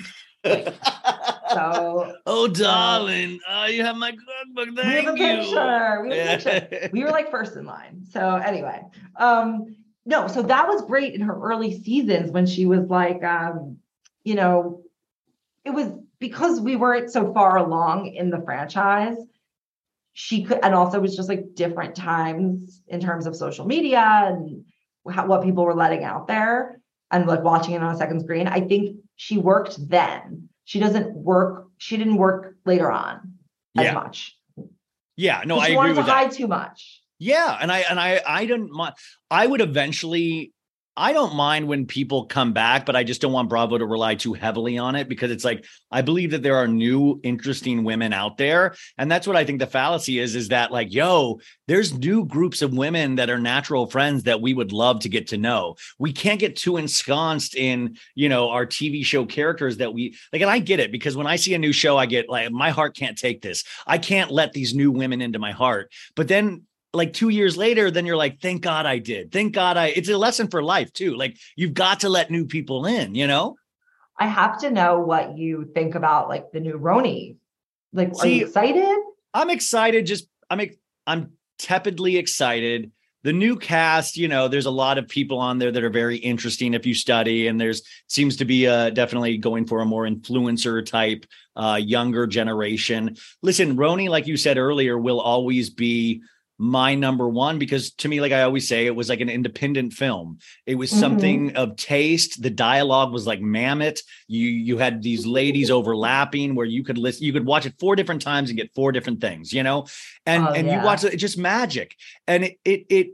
So oh, darling, oh, you have my cookbook. Thank we have a you. picture. We have a picture. [LAUGHS] We were like first in line. So anyway, um, no, so that was great in her early seasons when she was like, um, you know, it was because we weren't so far along in the franchise. She could, and also it was just like different times in terms of social media and how, what people were letting out there and like watching it on a second screen. I think she worked then. She doesn't work. She didn't work later on as Yeah. much. yeah, no, I she agree wanted to that. hide too much. Yeah, and I and I I didn't mind. I would eventually. I don't mind when people come back, but I just don't want Bravo to rely too heavily on it because it's like I believe that there are new interesting women out there, and that's what I think the fallacy is. Is that like, yo, there's new groups of women that are natural friends that we would love to get to know. We can't get too ensconced in you know our TV show characters that we like, and I get it because when I see a new show, I get like my heart can't take this. I can't let these new women into my heart. But then like two years later, then you're like, thank God I did. Thank God I, it's a lesson for life too. Like you've got to let new people in, you know? I have to know what you think about like the new RHONY. Like, are you excited? I'm excited. Just, I'm, I'm tepidly excited. The new cast, you know, there's a lot of people on there that are very interesting if you study, and there's seems to be uh, definitely going for a more influencer type, uh, younger generation. Listen, RHONY, like you said earlier, will always be my number one because to me, like I always say, it was like an independent film. It was Mhm. something of taste. The dialogue was like mammoth. You you had these ladies [LAUGHS] overlapping where you could listen, you could watch it four different times and get four different things, you know? And Oh, and you watch it, just magic. And it it it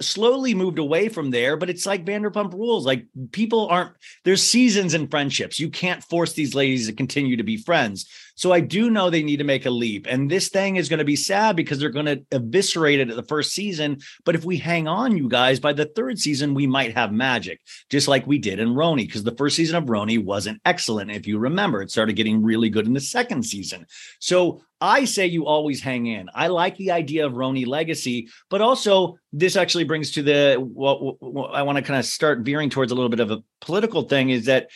slowly moved away from there, but it's like Vanderpump rules. Like people aren't there's seasons in friendships. You can't force these ladies to continue to be friends. So I do know they need to make a leap. And this thing is going to be sad because they're going to eviscerate it at the first season. But if we hang on, you guys, by the third season, we might have magic, just like we did in RHONY, because the first season of RHONY wasn't excellent. If you remember, it started getting really good in the second season. So I say you always hang in. I like the idea of RHONY legacy, but also this actually brings to the what, what I want to kind of start veering towards a little bit of a political thing is that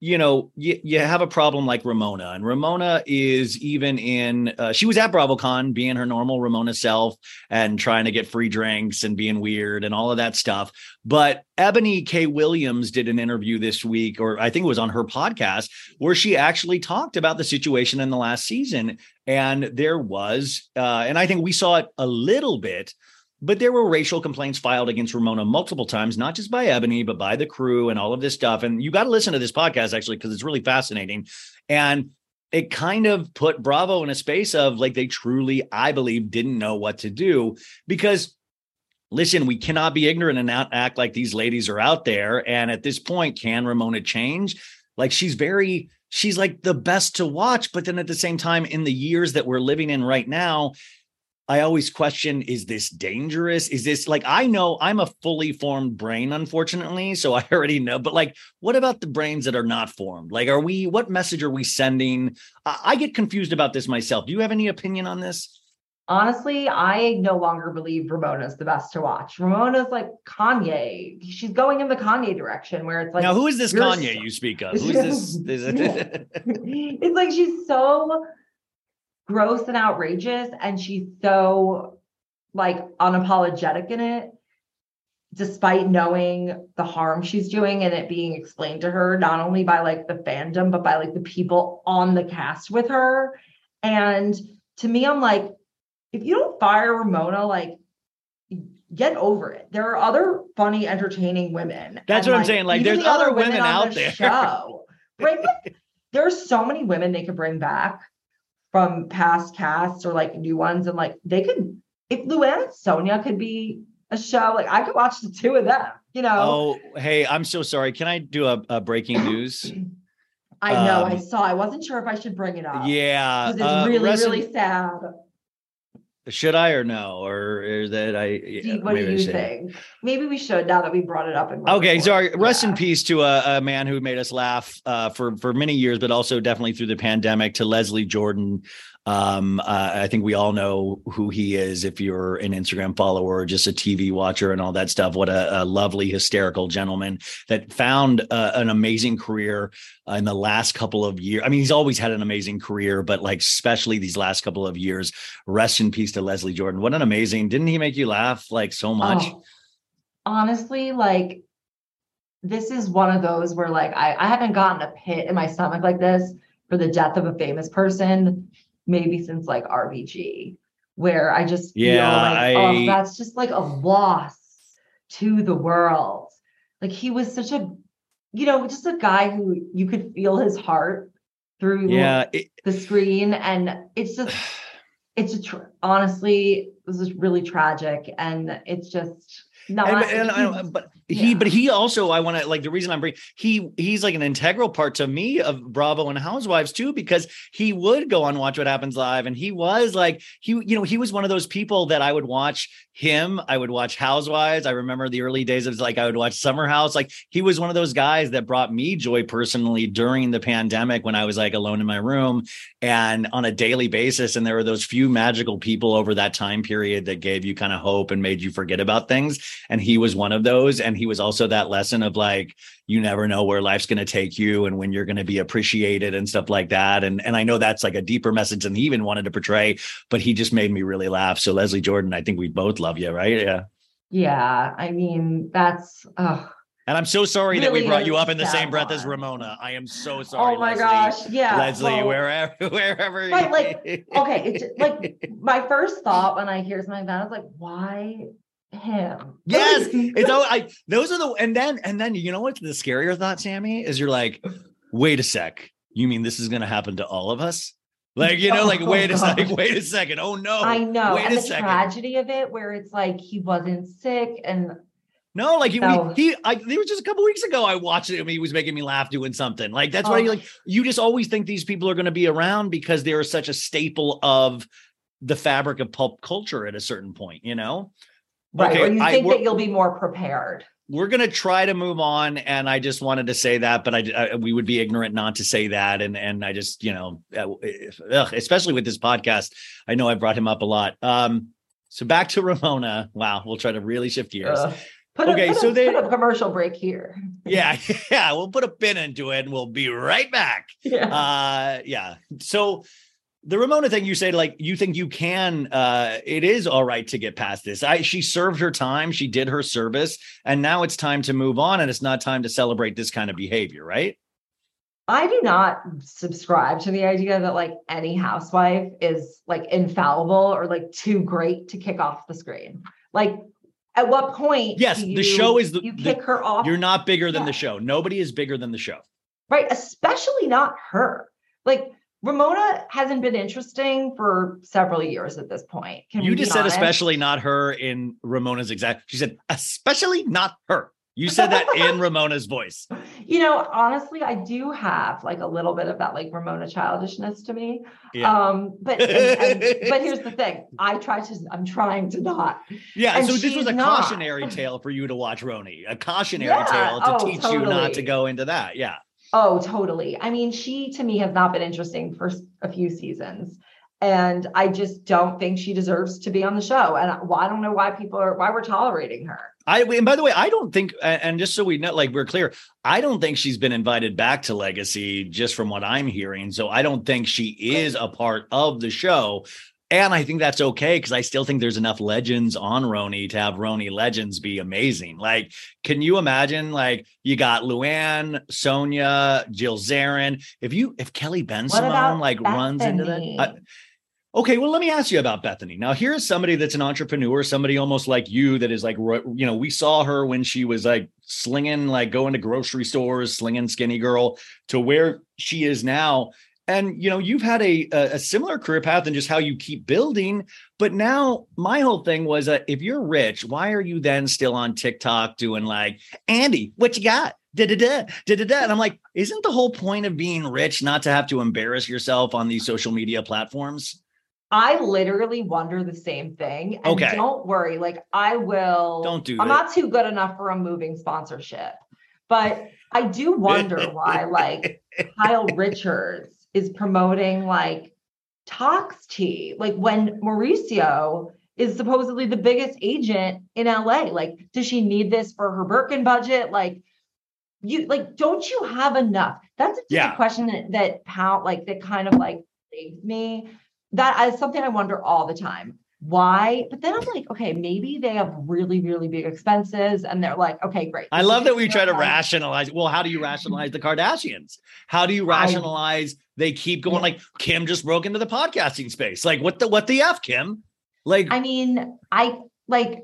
you know, you, you have a problem like Ramona, and Ramona is even in, uh, she was at BravoCon being her normal Ramona self and trying to get free drinks and being weird and all of that stuff. But Eboni K. Williams did an interview this week, or I think it was on her podcast, where she actually talked about the situation in the last season. And there was, uh, and I think we saw it a little bit but there were racial complaints filed against Ramona multiple times, not just by Eboni, but by the crew and all of this stuff. And you got to listen to this podcast actually, because it's really fascinating. And it kind of put Bravo in a space of like they truly, I believe, didn't know what to do because listen, we cannot be ignorant and not act like these ladies are out there. And at this point, can Ramona change? Like she's very, she's like the best to watch. But then at the same time, in the years that we're living in right now, I always question is this dangerous? Is this like I know I'm a fully formed brain, unfortunately. So [LAUGHS] I already know, but like, what about the brains that are not formed? Like, are we what message are we sending? I, I get confused about this myself. Do you have any opinion on this? Honestly, I no longer believe Ramona's the best to watch. Ramona's like Kanye. She's going in the Kanye direction where it's like now, who is this Kanye so- you speak of? [LAUGHS] This? [LAUGHS] is it- it's like she's so gross and outrageous and she's so like unapologetic in it despite knowing the harm she's doing and it being explained to her not only by like the fandom but by like the people on the cast with her. And to me i'm like if you don't fire ramona like get over it. There are other funny entertaining women. That's And, what I'm saying, like, there's the other women on out the there. show. Them- [LAUGHS] there's so many women they could bring back from past casts or like new ones and like they could if Luann and Sonja could be a show like I could watch the two of them you know oh, hey, I'm so sorry. Can I do a, a breaking news? I know I um, saw I wasn't sure if I should bring it up Yeah. because it's uh, really rest in- really sad Should I or no? Or is that I? What do you think maybe we should now that we brought it up and Okay, sorry. recording. Rest in peace to a, a man who made us laugh uh, for for many years, but also definitely through the pandemic. To Leslie Jordan, um, uh, I think we all know who he is. If you're an Instagram follower just a TV watcher and all that stuff, what a, a lovely, hysterical gentleman that found uh, an amazing career in the last couple of years. I mean, he's always had an amazing career, but like especially these last couple of years. Rest in peace to Leslie Jordan. What an amazing! Didn't he make you laugh like so much? Oh, honestly, like this is one of those where like I, I haven't gotten a pit in my stomach like this for the death of a famous person, maybe since like RBG, where I just feel Yeah, like, oh, I- oh, that's just like a loss to the world. Like he was such a, you know, just a guy who you could feel his heart through Yeah, it- the screen, and it's just [SIGHS] it's a tr- honestly this is really tragic and it's just not and, and I, but he yeah. but he also i want to like the reason i'm bringing he he's like an integral part to me of bravo and housewives too because he would go on watch what happens live and he was like he you know he was one of those people that i would watch him i would watch housewives i remember the early days of like i would watch summer house like he was one of those guys that brought me joy personally during the pandemic when i was like alone in my room and on a daily basis and there were those few magical people over that time period that gave you kind of hope and made you forget about things and he was one of those and he was also that lesson of like you never know where life's going to take you and when you're going to be appreciated and stuff like that. And and I know that's like a deeper message than he even wanted to portray but he just made me really laugh. So Leslie Jordan I think we both love you right? Yeah. Yeah i mean that's oh, and I'm so sorry that we brought you up in the same breath as. Ramona. I am so oh sorry oh my Leslie. gosh yeah Leslie well, wherever [LAUGHS] wherever Right, like, okay it's [LAUGHS] like my first thought when i hear something like that is like why him Yes, [LAUGHS] it's all I those are the and then and then you know what's the scarier thought, Sami, is you're like, wait a sec. You mean this is gonna happen to all of us? Like, you know, like, [LAUGHS] Oh, wait a second, wait a second. Oh no. I know. Wait and a the second. tragedy of it, where it's like he wasn't sick and No, like he, So- he, I, there was just a couple weeks ago. I watched him. He was making me laugh doing something. Like that's why Oh. you like. You just always think these people are going to be around because they are such a staple of the fabric of pulp culture at a certain point. You know. Right. Okay, or you think we're- that you'll be more prepared. we're going to try to move on and i just wanted to say that but I, I we would be ignorant not to say that and and i just you know uh, ugh, especially with this podcast i know i brought him up a lot um so back to [LAUGHS] ramona wow we'll try to really shift gears. Put Okay, a, so a, they- put a commercial break here. yeah [LAUGHS] [LAUGHS] yeah we'll put a pin into it and we'll be right back Yeah. uh yeah so the ramona thing you said like you think you can uh it is all right to get past this i she served her time she did her service and now it's time to move on and it's not time to celebrate this kind of behavior right I do not subscribe to the idea that like any housewife is like infallible or like too great to kick off the screen. Like, at what point? Yes, the you- show is the- you the- kick her off, you're not bigger than Yeah. the show nobody is bigger than the show right? Especially not her. Like Ramona hasn't been interesting for several years at this point. Can you we just said honest? especially not her in ramona's exact she said especially not her you said that in [LAUGHS] ramona's voice You know, honestly, I do have like a little bit of that like Ramona childishness to me. Yeah. Um, but and- and- [LAUGHS] but here's the thing: I try to. I'm trying to not. yeah And so this was a not. cautionary tale for you to watch RHONY a cautionary Yeah, tale to oh, teach you not to go into that yeah Oh, totally. I mean, she to me has not been interesting for a few seasons. And I just don't think she deserves to be on the show. And I, I don't know why people are why we're tolerating her. I and by the way, I don't think, and and just so we know, like we're clear, I don't think she's been invited back to Legacy, just from what I'm hearing. So I don't think she is a part of the show. And I think that's okay because I still think there's enough legends on RHONY to have RHONY legends be amazing. Like, can you imagine? Like, you got Luann, Sonja, Jill Zarin. If you, if Kelly Bensimon like runs into that, I- Okay, well, let me ask you about Bethenny. Now, here's somebody that's an entrepreneur, somebody almost like you that is like, you know, we saw her when she was like slinging, like going to grocery stores, slinging skinny girl to where she is now. And, you know, you've had a, a, a similar career path and just how you keep building. But now my whole thing was that if you're rich, why are you then still on TikTok doing like, Andy, what you got? Da da da da da da. And I'm like, isn't the whole point of being rich not to have to embarrass yourself on these social media platforms? I literally wonder the same thing. And Okay. don't worry, like I will Don't do I'm that. not too good enough for a moving sponsorship. But I do [LAUGHS] wonder why like Kyle Richards is promoting like Tox Tea, like when Mauricio is supposedly the biggest agent in LA. Like, does she need this for her Birkin budget? Like, you like, don't you have enough? That's just Yeah. a question that that like that kind of like me. That is something I wonder all the time. Why? But then I'm like, okay, maybe they have really, really big expenses, and they're like, okay, great. I love that we try to rationalize. Well, how do you rationalize the Kardashians? How do you I- rationalize they keep going Yeah. like Kim just broke into the podcasting space? Like what the what the F, Kim? Like I mean, I like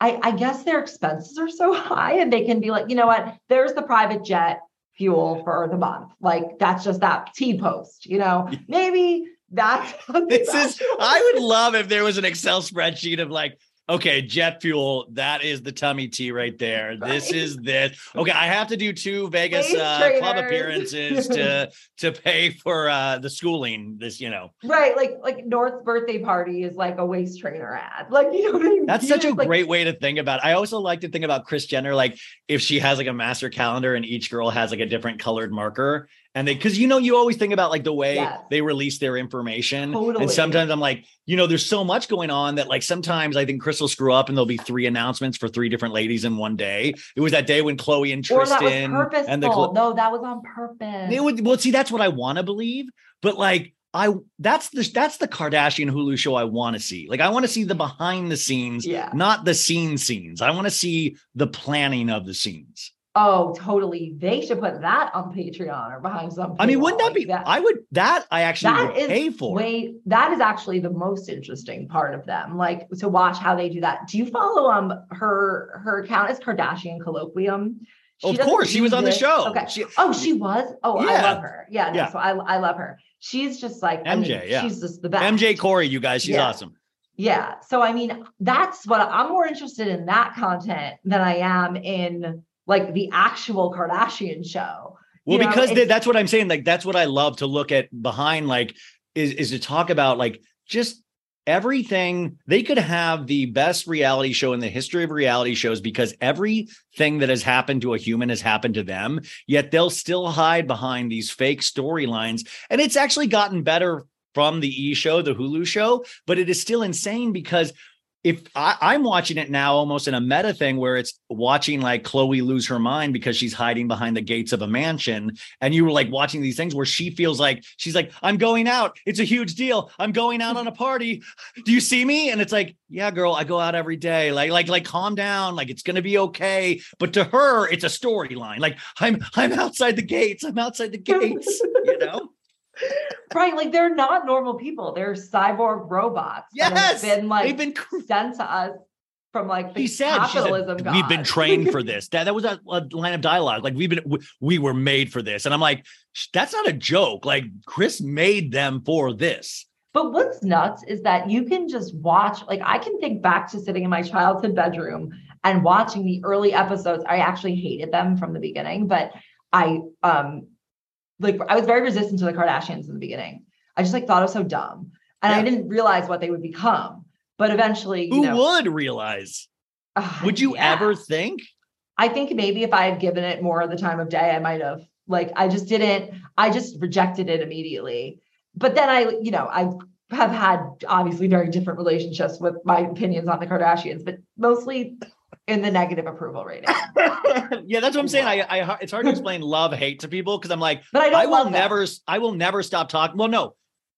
I I guess their expenses are so [LAUGHS] high and they can be like, you know what, there's the private jet fuel for the month. Like that's just that T post, you know. Maybe that's [LAUGHS] this is I would love if there was an Excel spreadsheet of like, okay, jet fuel, that is the tummy tea right there. [LAUGHS] This is this. Okay, I have to do two Vegas uh, club appearances to [LAUGHS] to pay for uh the schooling this, you know. right. Like like North's birthday party is like a waist trainer ad. Like you know what I mean? That's such a like, great way to think about. It. I also like to think about Kris Jenner, like if she has like a master calendar and each girl has like a different colored marker, and they because you know you always think about like the way Yes. they release their information, Totally. and sometimes I'm like, you know, there's so much going on that like sometimes I think Kris will screw up and there'll be three announcements for three different ladies in one day. It was that day when Khloe and or that was Tristan and the Chlo- no, that was on purpose. it would well see that's what I want to believe, but like I that's the that's the Kardashian Hulu show I want to see. Like I want to see the behind the scenes, Yeah. not the scene scenes. I want to see the planning of the scenes. Oh, totally. They should put that on Patreon or behind some. I mean, wouldn't that like be? I would that I actually That would is pay for. Wait, that is actually the most interesting part of them. Like to watch how they do that. Do you follow um her her account is Kardashian Colloquium? She Of course, she was on the show. Okay. She- oh, she was. Oh, I love her. Yeah, no, Yeah. so I I love her. She's just like I mean, MJ, yeah. she's just the best. MJ Corey, you guys, she's Yeah. awesome. Yeah. So I mean, that's what I'm more interested in that content than I am in like the actual Kardashian show. Well, You know, because that's what I'm saying. Like that's what I love to look at behind. Like is is to talk about like just everything. They could have the best reality show in the history of reality shows because everything that has happened to a human has happened to them. Yet they'll still hide behind these fake storylines, and it's actually gotten better from the E show, the Hulu show, but it is still insane because if I, I'm watching it now almost in a meta thing where it's watching like Khloe lose her mind because she's hiding behind the gates of a mansion. And you were like watching these things where she feels like she's like, I'm going out. It's a huge deal. I'm going out on a party. Do you see me? And it's like, yeah, girl, I go out every day. Like, like, like, calm down. Like it's gonna be okay. But to her, it's a storyline. Like I'm I'm outside the gates. I'm outside the gates, you know? Right. Like they're not normal people. They're cyborg robots. Yes, been like they've been cr- sent to us from like the he said, she said, capitalism. we've been trained for [LAUGHS] this. That that was a, a line of dialogue. Like we've been, we, we were made for this, and I'm like, that's not a joke. Like Kris made them for this. But what's nuts is that you can just watch, like, I can think back to sitting in my childhood bedroom and watching the early episodes. I actually hated them from the beginning, but I, um, like, I was very resistant to the Kardashians in the beginning. I just like thought it was so dumb. And I didn't realize what they would become. But eventually, you Who know, would realize? ah, Would you yeah. ever think? I think maybe if I had given it more of the time of day, I might have. Like, I just didn't, I just rejected it immediately. But then I, you know, I have had obviously very different relationships with my opinions on the Kardashians, but mostly in the negative approval rating. [LAUGHS] yeah, that's what I'm saying. I, I it's hard to [LAUGHS] explain love hate to people because I'm like, But I don't I will never, I will never stop talking. Well, no,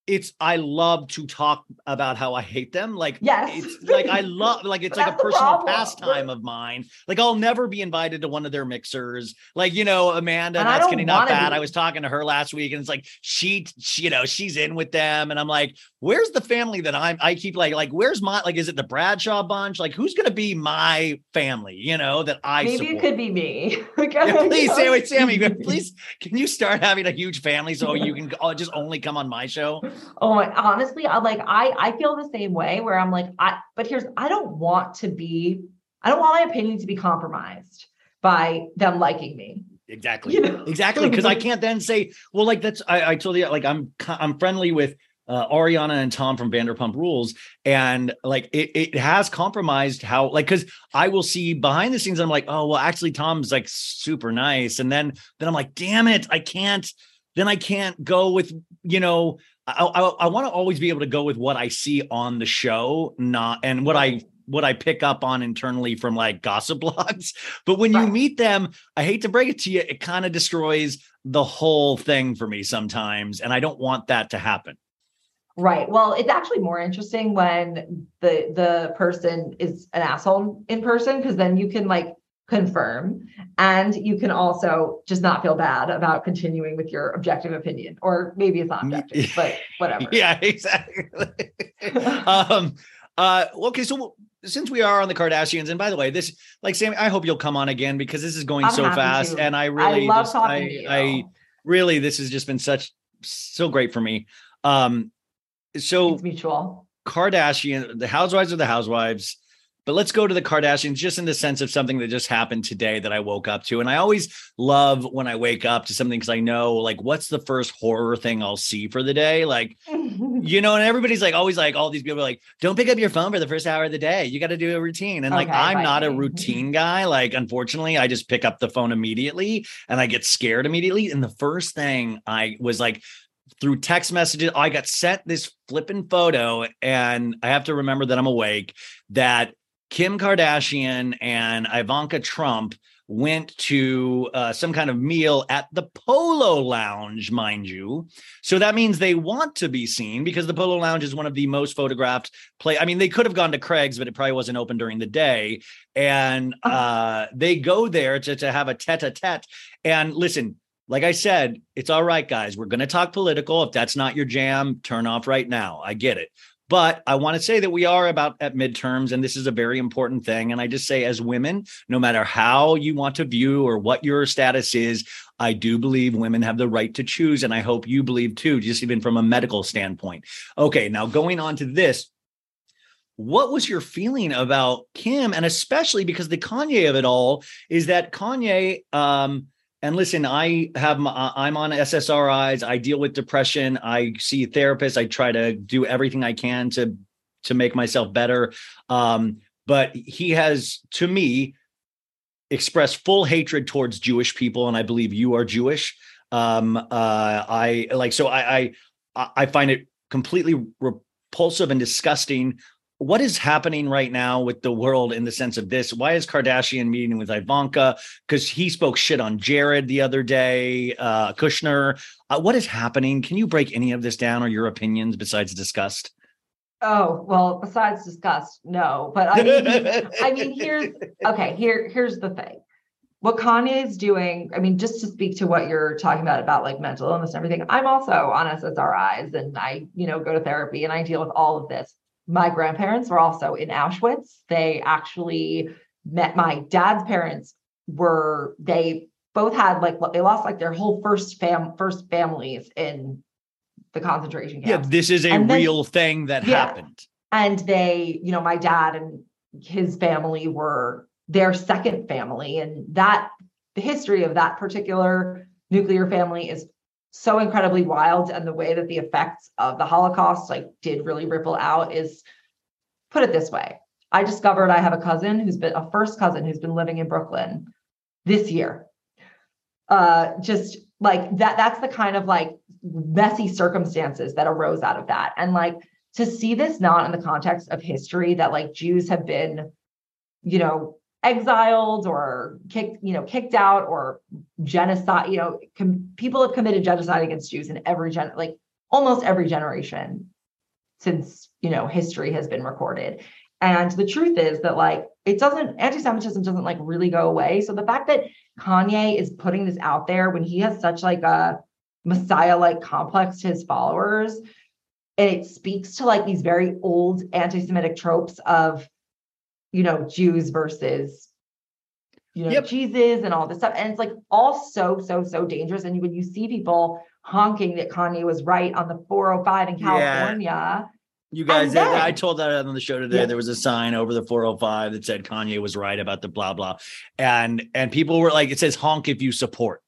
it's I love to talk about how I hate them. Like, Yes. it's like I love, [LAUGHS] like it's like a personal pastime of mine. Like, I'll never be invited to one of their mixers. Like, you know, Amanda, And that's getting not bad. be. I was talking to her last week, and it's like she, she, you know, she's in with them, and I'm like, where's the family that I'm? I keep like, like, where's my, like, is it the Bradshaw bunch? Like, who's gonna be my family? You know, that I Maybe support? it could be me. [LAUGHS] Yeah, please, Sami, Sami, [LAUGHS] please, can you start having a huge family so you can oh, just only come on my show? Oh my honestly, I like I I feel the same way where I'm like, I but here's I don't want to be, I don't want my opinion to be compromised by them liking me. Exactly, You know? exactly. Because I can't then say, well, like that's I, I told you, like I'm I'm friendly with uh, Ariana and Tom from Vanderpump Rules, and like it it has compromised how like because I will see behind the scenes, I'm like, oh well, actually Tom's like super nice, and then then I'm like, damn it, I can't. Then I can't go with you know I, I, I want to always be able to go with what I see on the show, not and what I what I pick up on internally from like gossip [LAUGHS] blogs. But when you meet them, I hate to break it to you, it kind of destroys the whole thing for me sometimes, and I don't want that to happen. Right. Well, it's actually more interesting when the the person is an asshole in person because then you can like confirm and you can also just not feel bad about continuing with your objective opinion or maybe it's not objective but [LAUGHS] whatever Yeah, exactly. [LAUGHS] um, uh, okay, so since we are on the Kardashians, and by the way, this like Sami, I hope you'll come on again because this is going I'm so fast, to. and I really love just, talking I, to you. I really this has just been such so great for me. Um, so it's mutual Kardashian, the housewives are the housewives. But let's go to the Kardashians just in the sense of something that just happened today that I woke up to. And I always love when I wake up to something because I know, like, what's the first horror thing I'll see for the day? Like, [LAUGHS] you know, and everybody's like, always like, all these people are like, don't pick up your phone for the first hour of the day. You got to do a routine. And like, Okay, I'm not a routine guy. Like, unfortunately, I just pick up the phone immediately and I get scared immediately. And the first thing I was like, through text messages, I got sent this flipping photo, and I have to remember that I'm awake. That Kim Kardashian and Ivanka Trump went to uh, some kind of meal at the Polo Lounge, mind you. So that means they want to be seen because the Polo Lounge is one of the most photographed play. I mean, they could have gone to Craig's, but it probably wasn't open during the day. And uh, they go there to, to have a tete-a-tete. And listen, like I said, it's all right, guys. We're going to talk political. If that's not your jam, turn off right now. I get it. But I want to say that we are about at midterms, and this is a very important thing. And I just say, as women, no matter how you want to view or what your status is, I do believe women have the right to choose. And I hope you believe too, just even from a medical standpoint. Okay, now going on to this. what was your feeling about Kim? And especially because the Kanye of it all is that Kanye, um, and listen, I have my, I'm on SSRIs. I deal with depression. I see therapists. I try to do everything I can to to make myself better. Um, but he has, to me, expressed full hatred towards Jewish people, and I believe you are Jewish. Um, uh, I like so I, I I find it completely repulsive and disgusting. What is happening right now with the world in the sense of this? Why is Kardashian meeting with Ivanka? Because he spoke shit on Jared the other day, uh, Kushner. Uh, what is happening? Can you break any of this down or your opinions besides disgust? Oh, well, besides disgust, no. But I mean, [LAUGHS] I mean, here's okay, here, here's the thing. What Kanye is doing, I mean, just to speak to what you're talking about, about like mental illness and everything, I'm also on SSRIs and I, you know, go to therapy and I deal with all of this. My grandparents were also in Auschwitz. They actually met my dad's parents were they both had like what they lost like their whole first fam first families in the concentration Yeah, this is a And then- real thing that Yeah. happened. and they you know my dad and his family were their second family and that the history of that particular nuclear family is so incredibly wild and the way that the effects of the holocaust like did really ripple out is put it this way. I discovered i have a cousin who's been a first cousin who's been living in brooklyn this year. Uh just like that that's the kind of like messy circumstances that arose out of that. And like to see this not in the context of history that like Jews have been, you know, exiled or kicked, you know, kicked out or genocide, you know, com- people have committed genocide against Jews in every gen, like almost every generation since, you know, history has been recorded. And the truth is that like it doesn't anti-Semitism doesn't like really go away. So the fact that Kanye is putting this out there when he has such like a messiah-like complex to his followers, and it speaks to like these very old anti-Semitic tropes of, you know, Jews versus, you know, Yep. Jesus and all this stuff. And it's like all so, so, so dangerous. And when you see people honking that Kanye was right on the 405 in Yeah. California, You guys, then- I told that on the show today. Yeah. There was a sign over the 405 that said Kanye was right about the blah blah, and and people were like, it says honk if you support.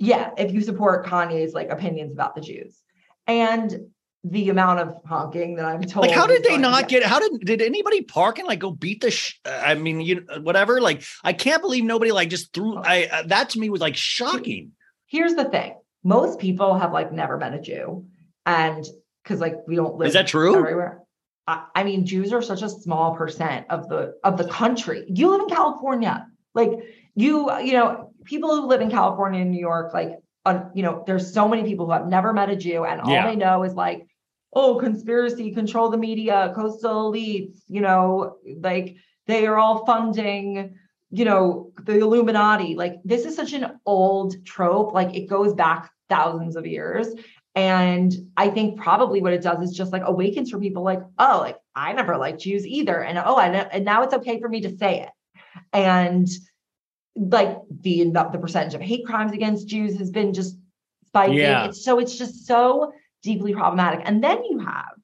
yeah, if you support Kanye's like opinions about the Jews. And the amount of honking that I'm told. Like, how did they not get? How did did anybody park and like go beat the? Sh- I mean, you whatever. Like, I can't believe nobody like just threw. I uh, that to me was like shocking. Here's the thing. Most people have like never met a Jew. And because like we don't live Is that true? everywhere. I, I mean, Jews are such a small percent of the of the country. You live in California. Like you, you know, people who live in California and New York, like uh, you know, there's so many people who have never met a Jew, and all Yeah. they know is like, oh, conspiracy, control the media, coastal elites, you know, like they are all funding you know, the Illuminati. Like this is such an old trope. Like it goes back thousands of years. And I think probably what it does is just like awakens for people like, oh, like I never liked Jews either. And oh, I and now it's okay for me to say it. And like the the percentage of hate crimes against Jews has been just spiking. Yeah. It's so it's just so deeply problematic. And then you have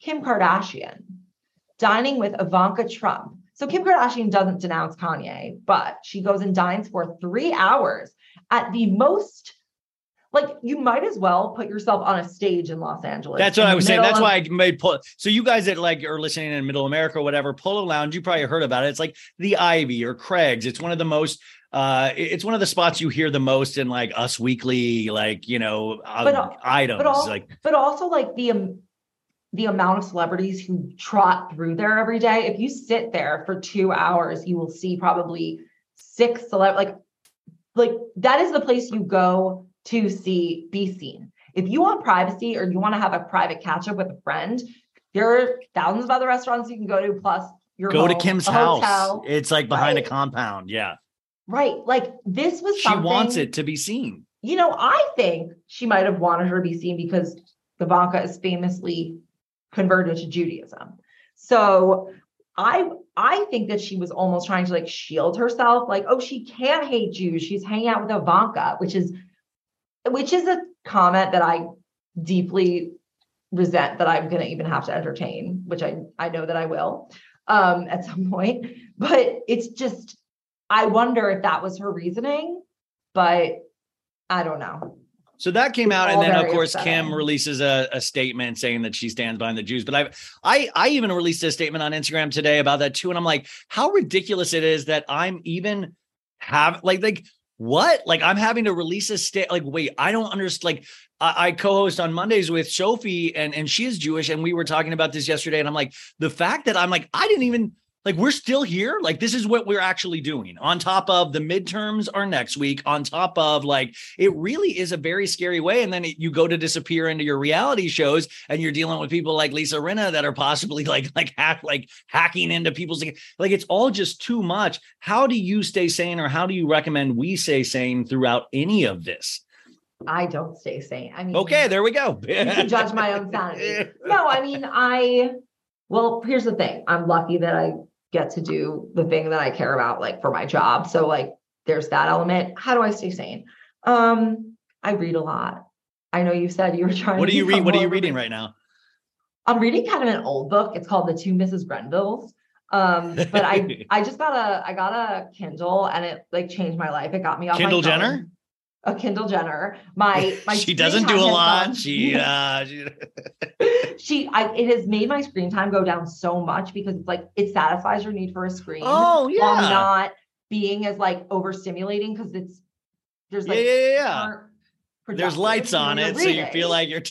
Kim Kardashian dining with Ivanka Trump. So Kim Kardashian doesn't denounce Kanye, but she goes and dines for three hours at the most. Like you might as well put yourself on a stage in Los Angeles. That's what I was saying. That's of- why I made pull. So you guys that like are listening in Middle America or whatever, Polo Lounge, you probably heard about it. It's like the Ivy or Craig's. It's one of the most. Uh, it's one of the spots you hear the most in like Us Weekly, like you know, uh, But al- items. but also, like but also like the um, the amount of celebrities who trot through there every day. If you sit there for two hours, you will see probably six celeb like like that is the place you go to see be seen. If you want privacy or you want to have a private catch up with a friend, there are thousands of other restaurants you can go to. Plus, your go to Kim's house. hotel. It's like behind a compound. Yeah, right? Like this was she wants it to be seen. you know, I think she might have wanted her to be seen because Ivanka is famously converted to Judaism. So I I think that she was almost trying to like shield herself, like, oh, she can't hate Jews. She's hanging out with Ivanka, which is which is a comment that I deeply resent that I'm going to even have to entertain, which I I know that I will um at some point. But it's just I wonder if that was her reasoning, but I don't know. So that came out, and then of course upsetting. Kim releases a, a statement saying that she stands behind the Jews. But I, I, I even released a statement on Instagram today about that too, and I'm like, how ridiculous it is that I'm even have like like what? Like I'm having to release a state like wait I don't understand like I, I co-host on Mondays with Sophie and and she is Jewish and we were talking about this yesterday and I'm like the fact that I'm like I didn't even like we're still here. Like this is what we're actually doing. On top of the midterms are next week. On top of like it really is a very scary way. And then it, you go to disappear into your reality shows and you're dealing with people like Lisa Rinna that are possibly [LAUGHS] like like hack like hacking into people's like it's all just too much. How do you stay sane or how do you recommend we stay sane throughout any of this? I don't stay sane. I mean, okay there we go. you can judge my own sanity. [LAUGHS] No, I mean, I, well, here's the thing. I'm lucky that I get to do the thing that I care about, like for my job. So, like, there's that element. How do I stay sane? Um, I read a lot. I know you said you were trying what to do you read what are you reading right now I'm reading kind of an old book. It's called The Two Mrs. Grenvilles. Um, but I [LAUGHS] I just got a I got a Kindle and it like changed my life. It got me off phone. Jenner A Kindle Jenner. My [LAUGHS] my she doesn't do a lot gone- she [LAUGHS] uh she, [LAUGHS] she I it has made my screen time go down so much because it's like it satisfies your need for a screen oh yeah. while not being as like overstimulating because it's there's yeah like yeah yeah, yeah. There's lights on it so you feel like you're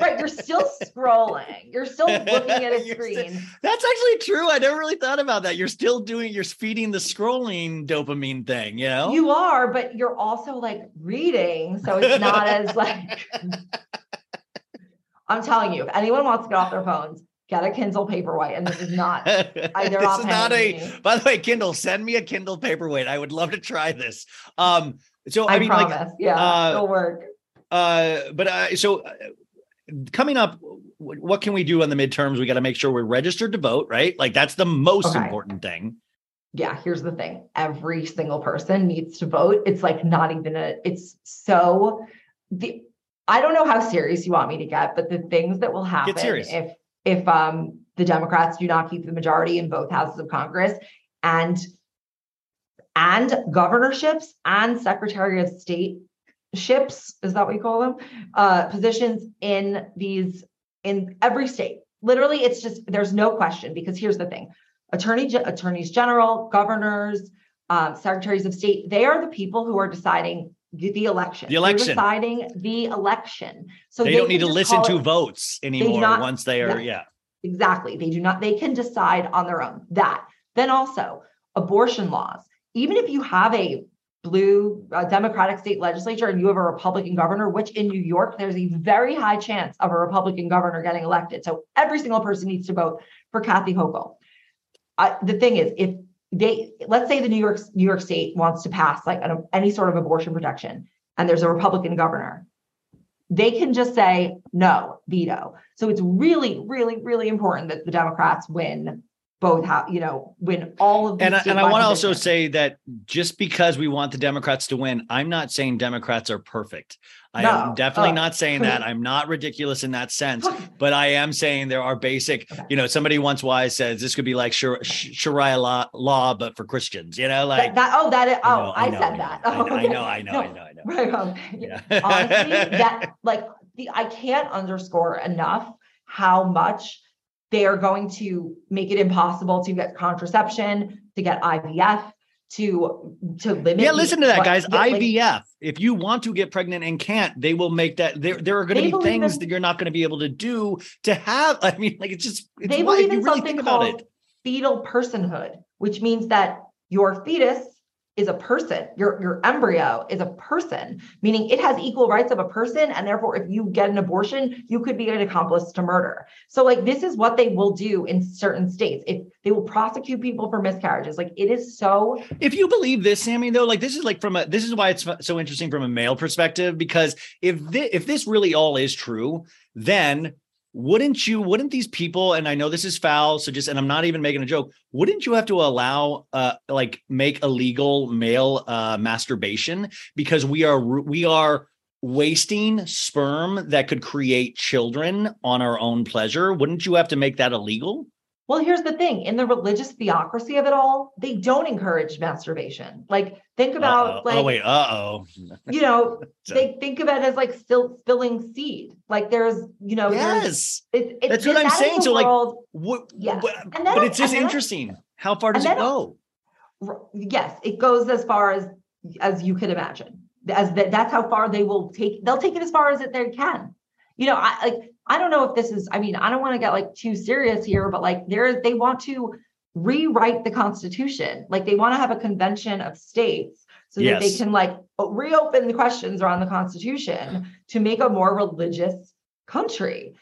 right [LAUGHS] you're still scrolling you're still looking at a [LAUGHS] You're still- screen That's actually true. I never really thought about that. You're still doing, you're feeding the scrolling dopamine thing, you know? you are but you're also like reading so it's not as [LAUGHS] like i'm telling you if anyone wants to get off their phones get a kindle paperwhite and this is not I- this not is not a, me. by the way, Kindle, send me a Kindle paperwhite. I would love to try this. Um, so i, I, mean, promise like, yeah uh, it'll work uh, but uh, so uh, coming up, wh- what can we do on the midterms? We got to make sure we're registered to vote, right? Like that's the most Okay. important thing. yeah, here's the thing. Every single person needs to vote. It's like not even a, it's so the I don't know how serious you want me to get, but the things that will happen if if um the Democrats do not keep the majority in both houses of Congress and and governorships and Secretary of State ships, is that what you call them? Uh positions in these in every state. Literally, it's just there's no question because here's the thing attorney attorneys general governors um, secretaries of state they are the people who are deciding the, the election The They're election. deciding the election so they, don't need to listen to it- votes anymore not- once they are, yeah. yeah. exactly they do not they can decide on their own that then also abortion laws even if you have a blue uh, democratic state legislature and you have a republican governor which in new york there's a very high chance of a republican governor getting elected. So every single person needs to vote for kathy hochul. The thing is if they let's say the new york new york state wants to pass like an, any sort of abortion protection and there's a republican governor they can just say no veto. So it's really really really important that the democrats win both how you know win all of these and I, and I want to also say that just because we want the Democrats to win, I'm not saying Democrats are perfect. I No. am definitely Oh. not saying that. I'm not ridiculous in that sense, [LAUGHS] but I am saying there are basic. You know, somebody once wise says this could be like Shar- Sh- Sharia law, law, but for Christians. You know, like that, that oh that is, oh I know, I, know, said know, that I know, Oh, I okay. know, I know, No. I know, I know. right um, Yeah. [LAUGHS] honestly that like the i can't underscore enough how much they are going to make it impossible to get contraception to get ivf to to limit Yeah, listen to that, guys. IVF. If you want to get pregnant and can't, they will make that. There, there are going to be things in- that you're not going to be able to do to have. I mean, like it's just. It's they believe you in really something think about called it. fetal personhood which means that your fetus is a person. Your your embryo is a person meaning it has equal rights of a person and therefore if you get an abortion you could be an accomplice to murder. So like this is what they will do in certain states. If they will prosecute people for miscarriages. Like it is so If you believe this, Sami, though, like this is like from a this is why it's so interesting from a male perspective because if thi- if this really all is true, then wouldn't you wouldn't these people and I know this is foul, so just and I'm not even making a joke, wouldn't you have to allow uh like make illegal male uh masturbation because we are we are wasting sperm that could create children on our own pleasure, wouldn't you have to make that illegal? Well, here's the thing in the religious theocracy of it all, they don't encourage masturbation. Like, think about, Uh-oh. like, oh wait, uh oh. you know, [LAUGHS] they think of it as like still spilling seed. Like, there's, you know, Yes. it's, it's, That's what I'm that saying. So, like, world- What, Yes. but, And then- but it's just interesting. How far does it go? Yes it goes as far as as you can imagine as that that's how far they will take they'll take it as far as it they can you know i like i don't know if this is i mean i don't want to get like too serious here but like there they want to rewrite the constitution like they want to have a convention of states so that they can like reopen the questions around the constitution to make a more religious country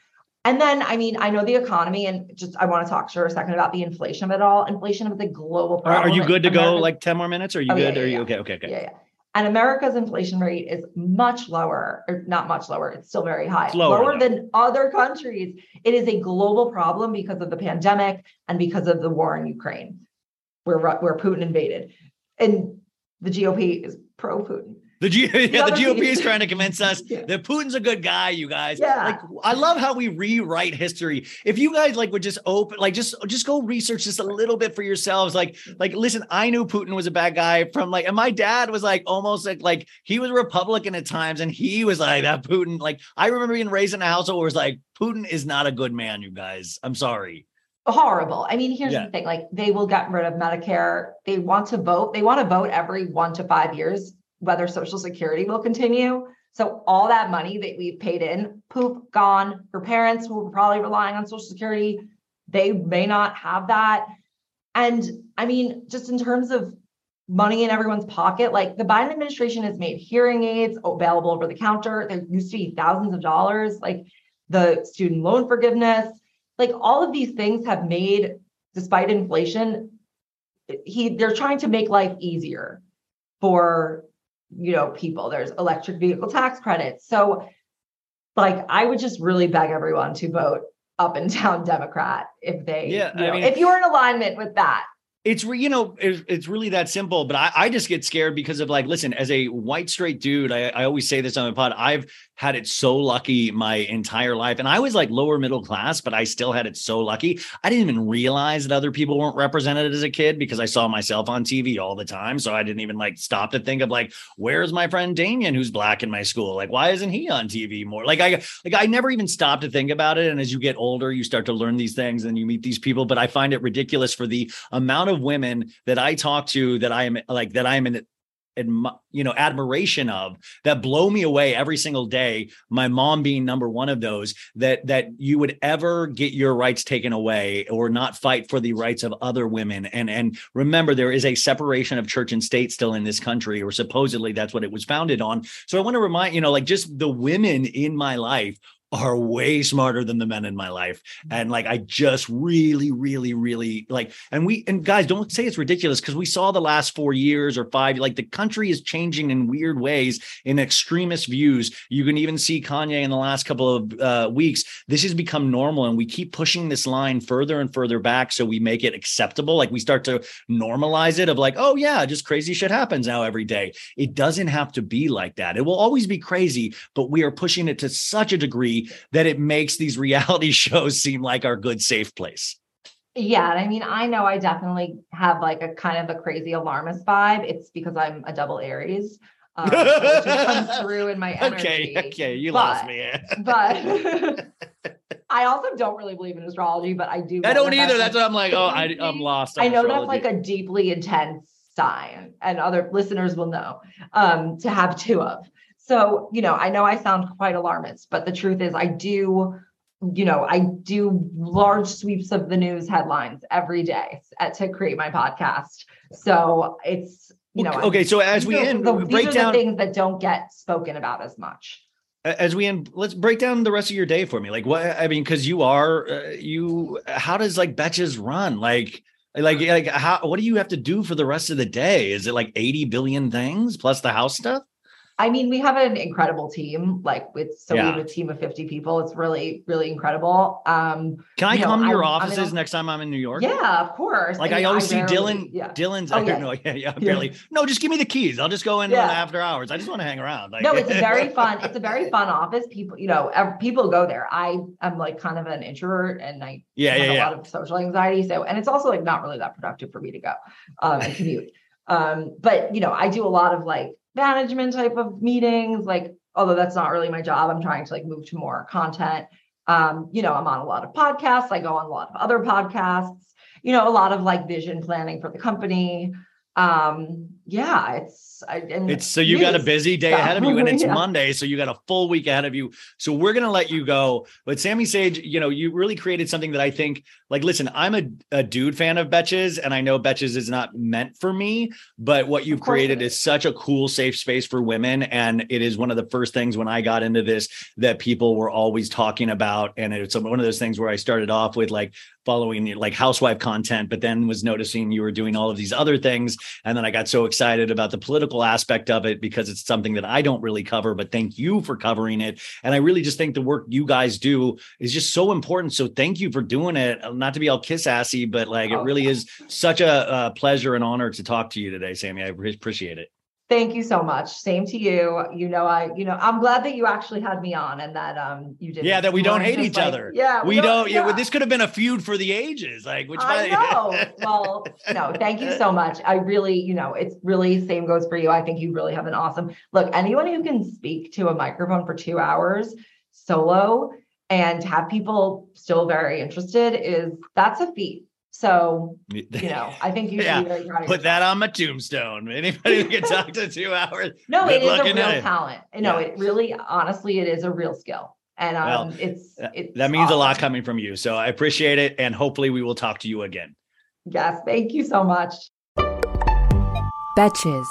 and then, I mean, I know the economy, and just I want to talk for a second about the inflation of it all. Inflation is a global Are, problem. are you good to go like 10 more minutes? Are you Oh, yeah, good? yeah, are you yeah. okay? Okay, okay. Yeah, yeah. And America's inflation rate is much lower, or not much lower. It's still very high, It's lower, than other countries. It is a global problem because of the pandemic and because of the war in Ukraine, where where Putin invaded, and the GOP is pro Putin. The, G- [LAUGHS] yeah, the GOP is trying to convince us [LAUGHS] Yeah. that Putin's a good guy, you guys. Yeah. Like I love how we rewrite history. If you guys like would just open, like just just go research just a little bit for yourselves. Like, like listen, I knew Putin was a bad guy from like, and my dad was like almost like like he was Republican at times, and he was like that Putin. Like, I remember being raised in a household where it was like Putin is not a good man, you guys. I'm sorry. horrible. I mean, here's Yeah. the thing: like they will get rid of Medicare. They want to vote. They want to vote every one to five years whether Social Security will continue. So all that money that we've paid in, poof, gone. For parents who were probably relying on Social Security, they may not have that. And I mean, just in terms of money in everyone's pocket, like the Biden administration has made hearing aids available over the counter. There used to be thousands of dollars, like the student loan forgiveness, like all of these things have made, despite inflation, he they're trying to make life easier for you know people. There's electric vehicle tax credits. So like I would just really beg everyone to vote up and [LAUGHS] down Democrat if they, Yeah, you I mean- if you're in alignment with that. it's you know it's, it's really that simple but I, I just get scared because of like listen as a white straight dude I, I always say this on the pod i've had it so lucky my entire life and i was like lower middle class but i still had it so lucky. I didn't even realize that other people weren't represented as a kid because i saw myself on tv all the time so i didn't even like stop to think of like where's my friend damien who's black in my school? Like why isn't he on tv more? Like i like i never even stopped to think about it and as you get older you start to learn these things and you meet these people but i find it ridiculous for the amount of women that I talk to that I am like that I'm in admi- you know admiration of that blow me away every single day my mom being number one of those that that you would ever get your rights taken away or not fight for the rights of other women. And and remember there is a separation of church and state still in this country or supposedly that's what it was founded on. So i want to remind you know like just the women in my life are way smarter than the men in my life. And like i just really really really like and we and guys don't say it's ridiculous because we saw the last four years or five like the country is changing in weird ways in extremist views. You can even see kanye in the last couple of uh, weeks. This has become normal and we keep pushing this line further and further back so we make it acceptable. Like we start to normalize it of like oh yeah just crazy shit happens now every day. It doesn't have to be like that. It will always be crazy but we are pushing it to such a degree that it makes these reality [LAUGHS] shows seem like our good safe place Yeah, and I mean, I know I definitely have like a kind of a crazy alarmist vibe. It's because I'm a double Aries. Um, so comes [LAUGHS] through in my energy. okay okay you But- lost me [LAUGHS] But I also don't really believe in astrology, but I do. i don't either that's what i'm like oh I, i'm lost I know that's like a deeply intense sign, and other listeners will know um, to have two of. So, you know, I know I sound quite alarmist, but the truth is, I do, you know, I do large sweeps of the news headlines every day at, to create my podcast. So it's, you know, okay so as we end the, these break are down the things that don't get spoken about as much. as we end let's break down the rest of your day for me like what i mean because you are uh, you how does like betches run like like like how what do you have to do for the rest of the day is it like 80 billion things plus the house stuff I mean, we have an incredible team. Like with so we have a team of 50 people. It's really, really incredible. Um, Can I you know, come to your I'm- I'm in offices next time I'm in New York? yeah, of course. Like I, always see rarely- Dylan. Yeah. Dylan's. Oh, I yeah. don't know. Yeah, yeah. Yeah. Barely. No, just give me the keys. I'll just go in Yeah. after hours. I just want to hang around. Like, no, it's a [LAUGHS] very fun. It's a very fun office. People, you know, people go there. I am like kind of an introvert, and I Yeah, have yeah, a yeah. lot of social anxiety. So, and it's also like not really that productive for me to go um, and commute. um, but you know, I do a lot of like management type of meetings. Like, although that's not really my job, I'm trying to like move to more content. Um, you know, I'm on a lot of podcasts. I go on a lot of other podcasts. You know, a lot of like vision planning for the company. Um, yeah, it's I, and It's so you got a busy day ahead of you, and it's [LAUGHS] Yeah. Monday, so you got a full week ahead of you. So we're gonna let you go. But Sami Sage, you know, you really created something that I think, like, listen, I'm a, a dude fan of Betches, and I know Betches is not meant for me, but what you've Of course it created is. is such a cool, safe space for women, and it is one of the first things when I got into this that people were always talking about, and it's one of those things where I started off with like following like housewife content, but then was noticing you were doing all of these other things. And then I got so excited about the political aspect of it because it's something that I don't really cover, but thank you for covering it. And I really just think the work you guys do is just so important. So thank you for doing it. Not to be all kiss assy, but like it Oh, really is such a, uh pleasure and honor to talk to you today, Sami. I appreciate it. Thank you so much. Same to you. You know, I, you know, I'm glad that you actually had me on and that um you did. Yeah, that we don't hate each other. Yeah, We don't, yeah, well, this could have been a feud for the ages. Like, which I [LAUGHS] know. well, no, thank you so much. I really, you know, it's really same goes for you. I think you really have an awesome look. Anyone who can speak to a microphone for two hours solo and have people still very interested is that's a feat. So, you know, I think [LAUGHS] you should Yeah, be very proud of Put that on my tombstone. Anybody who can talk to two hours. [LAUGHS] No, it is a real it. talent. No, Yeah. it really, honestly, it is a real skill. And um, Well, it's, That- it's that means a lot coming from you. So I appreciate it. And hopefully we will talk to you again. Yes, thank you so much. Betches.